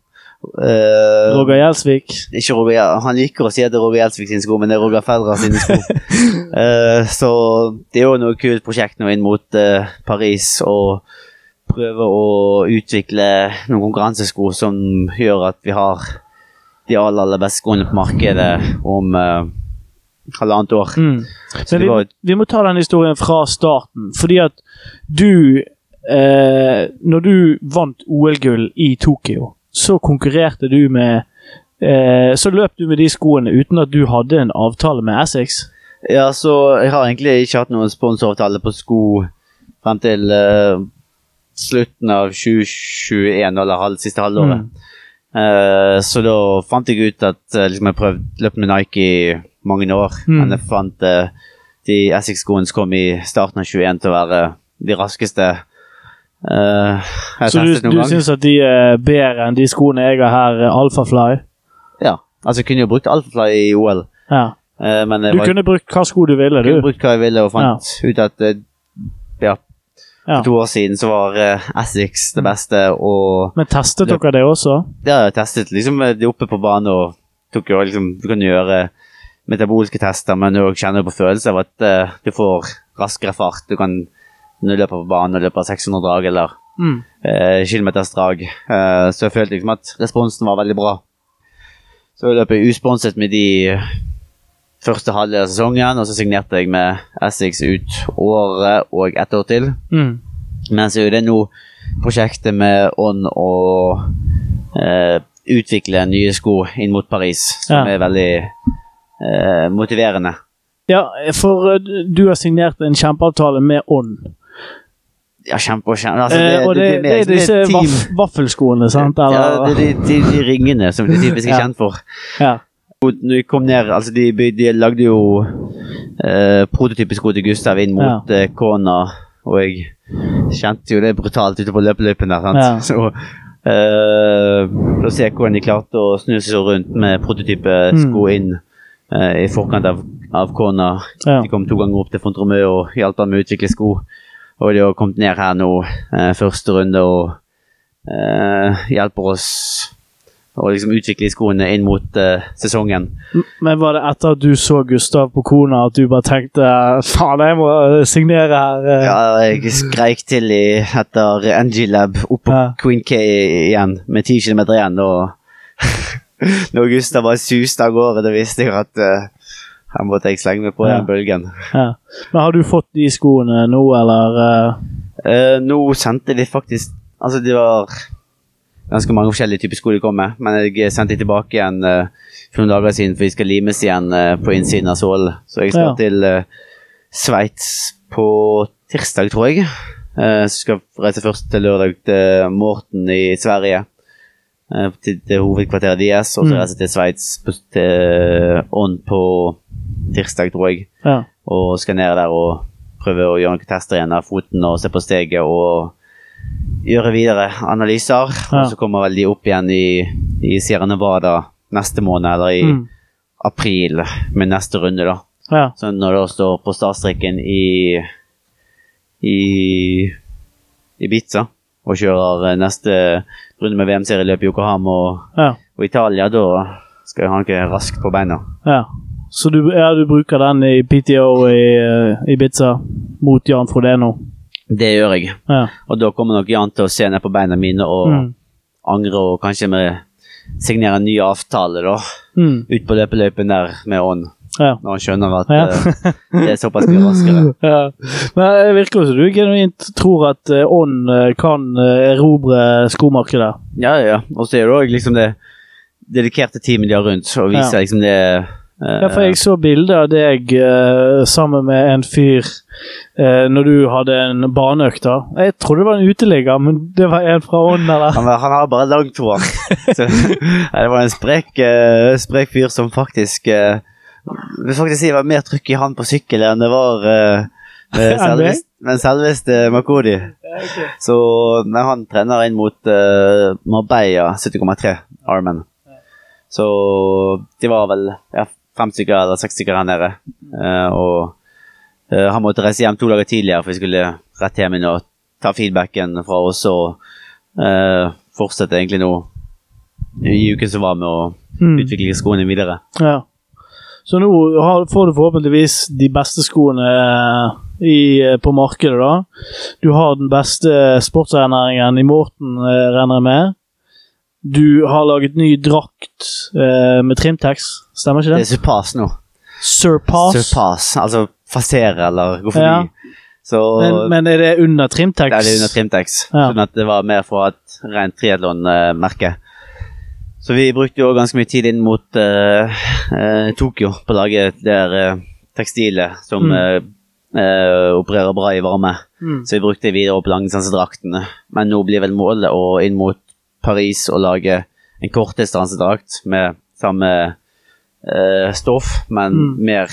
Uh, Roger Gjelsvik. Ikke Roger, han liker å si at det er Roger Gjelsvik sine sko, men det er Roger Federer sine sko. uh, så det er jo noe kult prosjekt nå inn mot uh, Paris, og prøve å utvikle noen konkurransesko som gjør at vi har de aller, aller beste skoene på markedet om halvannet år. Mm. Vi, var vi må ta den historien fra starten. Fordi at du eh, Når du vant OL-gull i Tokyo, så konkurrerte du med eh, Så løp du med de skoene uten at du hadde en avtale med Essex. Ja, så jeg har egentlig ikke hatt noen sponsoravtale på sko frem til eh, slutten av 2021, eller halv, siste halvåret. Eh, så da fant jeg ut at eh, liksom, jeg prøvde løpt med Nike i mange år, Mm. men jeg fant uh, de Essex-skoene som kom i starten av 21 til å være de raskeste uh, jeg Så du, noen du syns at de er bedre enn de skoene jeg har her, eh, Alphafly? Ja, altså jeg kunne jo brukt Alphafly i OL, Ja. Uh, men Du var, kunne brukt hva sko du ville, du. kunne brukt hva jeg ville, og fant ut at ja, Ja. For to år siden så var uh, Essex det beste, og Men testet dere det også? Ja, jeg testet liksom eh, de oppe på banen og tok jo liksom Du kan gjøre metabolske tester, men du kjenner på følelser av at uh, du får raskere fart. Du kan løpe på banen og løpe 600 drag eller Mm. uh, kilometers drag. Eh, så jeg følte liksom at responsen var veldig bra. Så jeg løp usponset med de første halve av sesongen, og så signerte jeg med Essex ut året og ett år til. Mm. Men så er det nå prosjektet med ånd å eh, utvikle nye sko inn mot Paris, som Ja. er veldig eh, motiverende. Ja, for eh, du har signert en kjempeavtale med Ånd. Ja, kjempe og kjempe. Altså, Eh, og det, det, mer- er disse vaff, vaffelskoene, sant? Ja, Eller, det er de, de, de ringene som de typisk er Ja. kjent for. ja. Når vi kom ned, altså de, de lagde jo eh, prototypisk til Gustav inn mot ja. Kona, og jeg kjente jo det brutalt ute på løpeløypen der. Sant? Ja. Så eh, ser jeg hvordan de klarte å snu seg rundt med prototype sko Mm. inn eh, i forkant av, av Kona. Ja. De kom to ganger opp til Font Romeu og hjalp ham med å utvikle sko. Og de har kommet ned her nå, eh, første runde, og eh, hjelper oss å liksom utvikle skoene inn mot eh, sesongen. Men var det etter at du så Gustav på Kona at du bare tenkte faen, jeg må eh, signere her? eh?» Ja, jeg skreik til i, etter NG Lab opp på Ja. Queen K igjen, med ti kilometer igjen. Og når Gustav bare suste av gårde, da visste jeg at uh, her måtte jeg slenge meg på Ja. den bølgen. Ja. Men har du fått de skoene nå, eller? Uh... Uh, nå sendte de faktisk Altså, det var ganske mange forskjellige typer sko de kom med, men jeg sendte de tilbake igjen eh, for noen dager siden, for de skal limes igjen eh, på innsiden av sålen. Så jeg skal Ja. til uh, Sveits på tirsdag, tror jeg. Eh, så skal jeg reise først til lørdag til Morten i Sverige. Eh, til, til hovedkvarteret deres, og så reise til Sveits Ånd på tirsdag, tror jeg Ja. og skal ned der og prøve å gjøre noen tester igjen av foten og se på steget og gjøre videre analyser. Ja. Og så kommer vel de opp igjen i, i Sierra Nevada neste måned, eller i Mm. april med neste runde, da. ja. Så når det står på startstreken i i Ibiza og kjører eh, neste runde med VM-serieløp i Yokohama og, Ja. og Italia, da skal han ikke raskt på beina. ja. Så du, ja, du bruker den i PTO i uh, Ibiza mot Jan Frodeno? Det gjør jeg. Ja. Og da kommer nok Jan til å se ned på beina mine og Mm. angre og kanskje med signere en ny avtale, da. Mm. Ut på løpeløypen der med ånd. Ja. Når han skjønner at Ja. uh, det er såpass mye raskere. ja. Men det virker jo som du genuint tror at eh, Ånd eh, kan erobre skomarkedet. Ja, ja. Og så er det òg liksom det dedikerte teamet de har rundt, og viser Ja. liksom det Ja, for jeg så bilde av deg uh, sammen med en fyr uh, når du hadde en baneøkt. Jeg trodde det var en uteligger, men det var en fra Ånd, eller? han, han har bare langt hår. Det var en sprek, uh, sprek fyr som faktisk Jeg vil faktisk si det var mer trykk i han på sykkel enn det var uh, selvest, men selveste Makodi. Så nei, han trener inn mot uh, Marbella 70,3 Armen. Så de var vel ja, fem stykker eller seks stykker her nede. Uh, og uh, han måtte reise hjem to dager tidligere, for vi skulle rett hjem inn og ta feedbacken fra oss og uh, fortsette egentlig nå i uken som var med å Mm. utvikle skoene videre. Ja. Så nå har, får du forhåpentligvis de beste skoene eh, i, eh, på markedet, da. Du har den beste sportsrennæringen i Morten, eh, regner jeg med. Du har laget ny drakt eh, med trimtex, stemmer ikke Det det? er Surpass nå. Surpass. Surpass, altså passere eller gå forbi. Ja. Så Men, men er det under trimtex? det er det under Trimtex, Ja. sånn at det var mer for et rent triatlon-merke. Så vi brukte jo ganske mye tid inn mot uh, uh, Tokyo på å lage det der eh, tekstilet som Mm. opererer bra i varme. Mm. Så vi brukte det videre på langdistansedraktene. Men nå blir vel målet å inn mot Paris og lage en kortdistansedrakt med samme stoff, men Mm. mer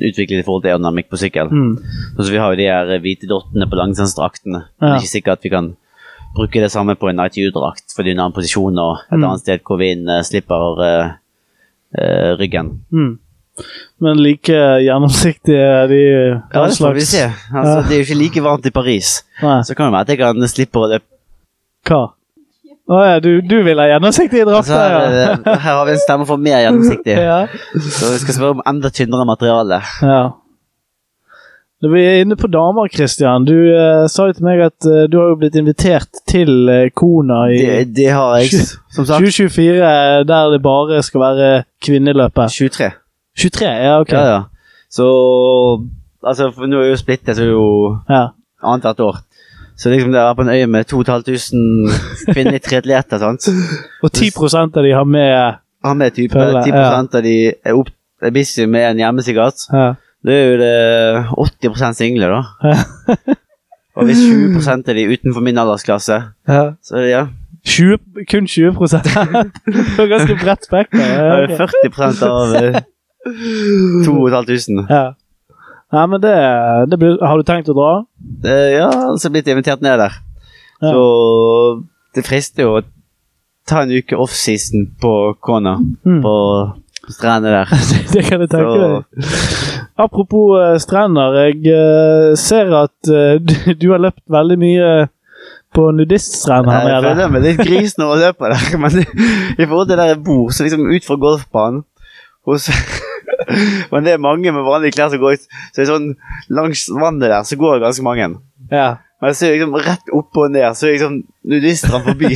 utviklet i forhold til aerodynamikk på sykkel. Mm. Så vi har jo de her hvite dottene på langdistansedraktene. Ja. Det er ikke sikkert at vi kan bruke det samme på en ITU-drakt, fordi en annen posisjon og et Mm. annet sted hvor vinden eh, slipper uh, uh, ryggen. Mm. Men like gjennomsiktige er de Ja, det får vi se. Altså, Ja. Det er jo ikke like varmt i Paris. Nei. Så kan det være at jeg kan slippe å løpe. Hva? Å ja, du, du vil ha gjennomsiktige Altså, drakter, her, ja. her har vi en stemme for mer gjennomsiktig. ja. Så vi skal spørre om enda tynnere materiale. ja. Når vi er inne på damer, Christian, du eh, sa jo til meg at eh, du har jo blitt invitert til eh, Kona i Det, det har jeg, som sagt. 2024, der det bare skal være kvinneløpet. 23. 23, ja, ok. Ja, ja. Så Altså, for nå er jo splittet, så er jo Ja. annethvert år. Så liksom det er på en øy med 2500 kvinnelige triatleter, sant. Og 10% av de har med Han med type Følger, 10% av de er, opp, er busy med en hjemme, sikkert. ja. Det er jo det 80 single, da. Og hvis 20 er de utenfor min aldersklasse, Ja. så ja, 20, kun 20 Det er ganske bredt spekter. Ja, okay. 40 av eh, 2500. ja. Nei, men det, det blir, Har du tenkt å dra? Eh, ja, altså blitt invitert ned der. Ja. Så det frister jo å ta en uke offseason på Kona. Mm. På strendene der. Det kan jeg tenke meg. Apropos uh, strender. Jeg uh, ser at uh, du, du har løpt veldig mye på nudiststrender her Jeg føler meg litt gris når jeg løper der, men i forhold til der jeg bor, så liksom ut fra golfbanen hos Men det er mange med vanlige klær som går ut. Så det er sånn langs vannet der så går det ganske mange. Ja. Men så er det liksom rett opp og ned, så er liksom nudistene forbi.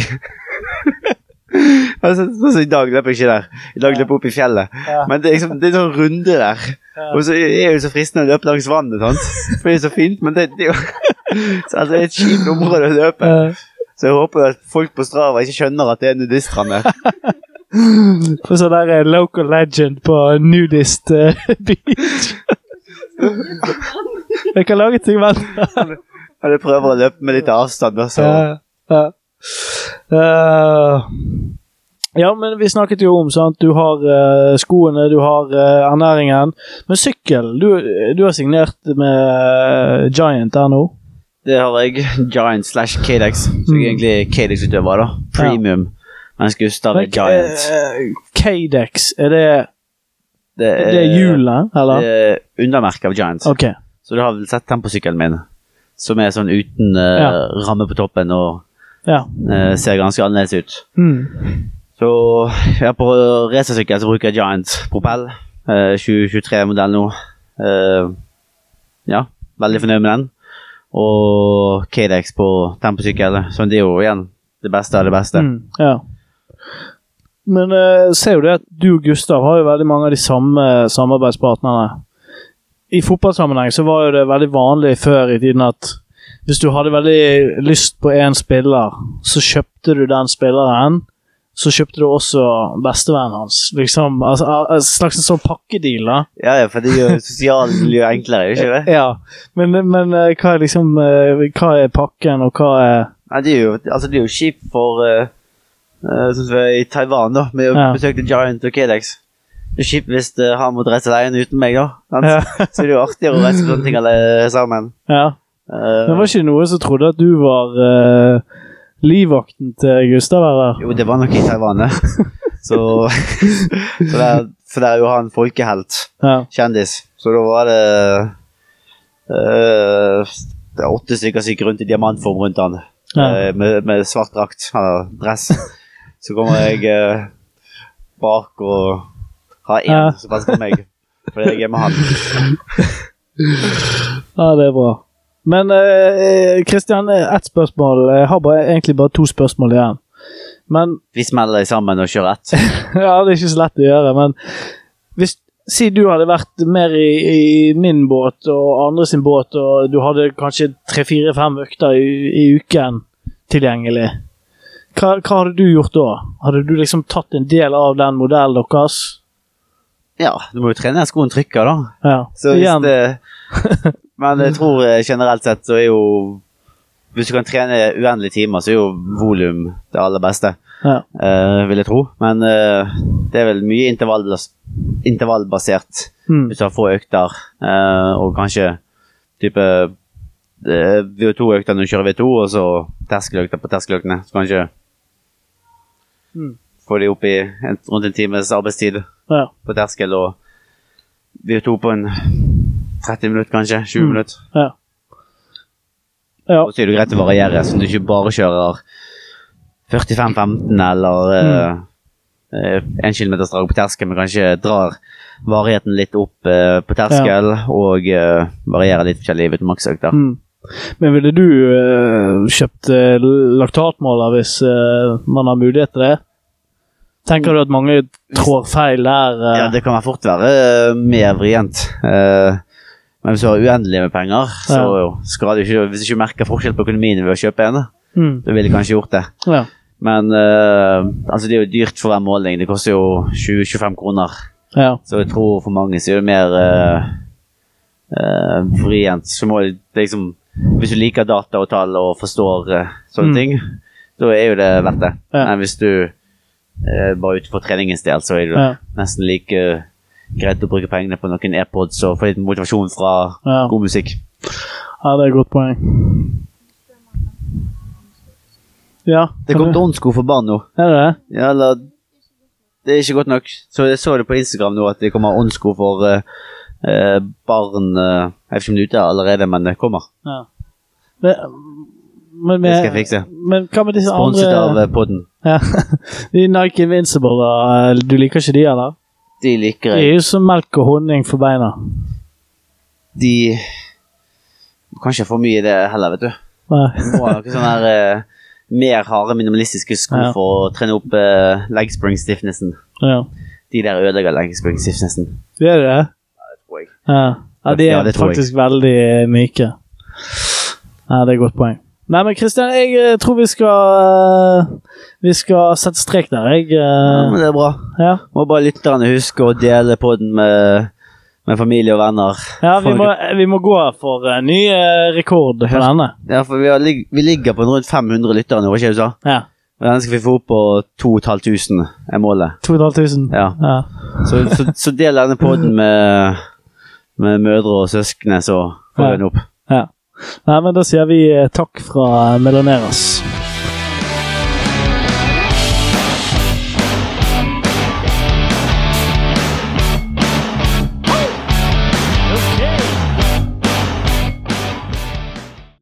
altså, altså, I dag løper jeg ikke der. I dag løper jeg opp i fjellet. Ja. Men det er liksom, det er sånn runde der. Ja. Og så er det så fristende å løpe langs vannet, sant? for det er så fint. Men det, det er jo så, altså, det er et kjipt område å løpe. Eh, Så jeg håper at folk på Strava ikke skjønner at det er nudiststrand der. For sånn der er local legend på nudist uh, beach. Jeg kan lage ting verre. Men jeg prøver å løpe med litt avstand. da, Så. Ja, ja. Eh, ja, men vi snakket jo om sant? Du har uh, skoene, du har uh, ernæringen. Men sykkel Du, du har signert med Giant der nå. Det har jeg. Giant slash Kadex. Så jeg er egentlig Kadex-utøver, da. Premium. Mens Gustav er Giant. eh, Cadex, er det, Det det er hjulene, eller? Det er undermerket av Giant. Okay. Så du har vel sett den på sykkelen min, som er sånn uten Ja. ramme på toppen og Ja. Uh, ser ganske annerledes ut. Mm. Så ja, på racersykkel så bruker jeg Giant Propell. Uh, 2023-modell nå. Uh, ja, veldig fornøyd med den. Og Kadex på temposykkel. Så det er jo igjen det beste av det beste. Mm. Ja. Men eh, ser jo det at du og Gustav har jo veldig mange av de samme samarbeidspartnerne. I fotballsammenheng så var jo det veldig vanlig før i tiden at hvis du hadde veldig lyst på én spiller, så kjøpte du den spilleren. Så kjøpte du også bestevennen hans. Liksom, altså, En slags en sånn pakkedeal, da. Ja, ja, for det gjør sosialt miljø enklere, ikke det? Ja, men, men eh, hva er liksom eh, Hva er pakken, og hva er Nei, det er jo, altså, det er jo kjipt for uh, Sånn som er i Taiwan, da, med å Ja. besøke Giant og Kedex. Det er kjipt hvis uh, han måtte reise alene uten meg, da. Ja. Så det er jo artigere å reise sånne ting alle sammen. ja. Eh, Det var ikke noe som trodde at du var uh, livvakten til Gustav her. Jo, det var nok i Taiwan. Så, så der, For det er jo han folkehelt. Ja. Kjendis. Så da var det uh, det er åtte stykker som gikk rundt i diamantform rundt han. Ja. Uh, med, med svart drakt, eller dress. Så kommer jeg eh, bak og har én Ja. som passer på meg. Fordi jeg er med han. ja, det er bra. Men Kristian, ett spørsmål. Jeg har bare, egentlig bare to spørsmål igjen. Men Vi smeller sammen og kjører ett. Ja, det er ikke så lett å gjøre, men hvis Si du hadde vært mer i, i min båt og andre sin båt, og du hadde kanskje tre-fire-fem økter i, i uken tilgjengelig. Hva, hva hadde du gjort da? Hadde du liksom tatt en del av den modellen deres? Ja, du må jo trene skoen trykker, da. Ja. Så hvis Igjen. det, men jeg tror eh, generelt sett så er jo Hvis du kan trene uendelige timer, så er jo volum det aller beste. Ja. Uh, vil jeg tro. Men uh, det er vel mye intervallbasert Mm. hvis du har få økter, uh, og kanskje type eh, VO2-økter når du kjører V2, og så terskeløkter på terskeløktene. Så kanskje Mm. få de opp i en, rundt en times arbeidstid Ja. på terskel, og VO2 på en 30 minutter, kanskje. 20 Mm. minutter. Ja. ja. Og så er det greit å variere, så du ikke bare kjører 45-15 eller Mm. eh, 1 km drag på terskel, men kanskje drar varigheten litt opp eh, på terskel og eh, varierer litt forskjellig ved maksøkter. Mm. Men ville du eh, kjøpt uh, laktatmåler hvis eh, man har mulighet til det? Tenker du at mange trår feil der? eh? Ja, det kan være fort være eh, mer vrient. Eh, men hvis du har uendelig med penger, så skal du ikke, hvis du ikke merker forskjell på økonomien ved å kjøpe en, Mm. så ville kanskje gjort det. Ja. Men uh, altså det er jo dyrt for hver måling. Det koster jo 20-25 kroner. ja. Så jeg tror for mange så er det mer uh, vrient. Så må det liksom Hvis du liker data og tall og forstår uh, sånne Mm. ting, da er jo det verdt det. Ja. Men hvis du bare ute for treningens del, så er det Ja. nesten like greit å bruke pengene på noen AirPods og få litt motivasjon fra Ja. god musikk. ja, det er et godt poeng. Ja, Det kom donsko for barn nå. Er det det? Ja, eller Det er ikke godt nok. Så jeg så det på Instagram nå, at det kommer åndsko for uh, eh, barn eh, Jeg vet ikke om det er ute allerede, men det kommer. Ja. Men, men, Det skal jeg fikse. men hva med disse Sponset av Sponset av podden. ja. De Nike Invincible, da. Du liker ikke de, eller? De liker De er jo som melk og honning for beina. De Kanskje for mye i det heller, vet du. Nei. Må ha noen sånne her, eh, mer harde, minimalistiske sko Ja. for å trene opp uh, leg spring stiffnessen. Ja. De der ødelegger leg spring stiffnessen. Det er det? tror jeg. Ja. ja de er Ja, jeg. faktisk veldig myke. Ja, det er et godt poeng. Nei, men Kristian, jeg eh, tror vi skal eh, Vi skal sette strek der, jeg. Ja, eh, men det er bra. Ja, Må bare lytterne huske å dele podden med, med familie og venner. ja vi, må, vi må gå for en ny rekord på denne. Ja, for vi, har, vi ligger på rundt 500 lyttere nå, ikke sant? Ja. Og denne skal vi få opp på 2500, er målet. 2500. Ja. Ja. Så, så, så del denne podden med, med mødre og søskne, så får Ja. vi den opp. Nei, men da sier vi eh, takk fra Meloneras.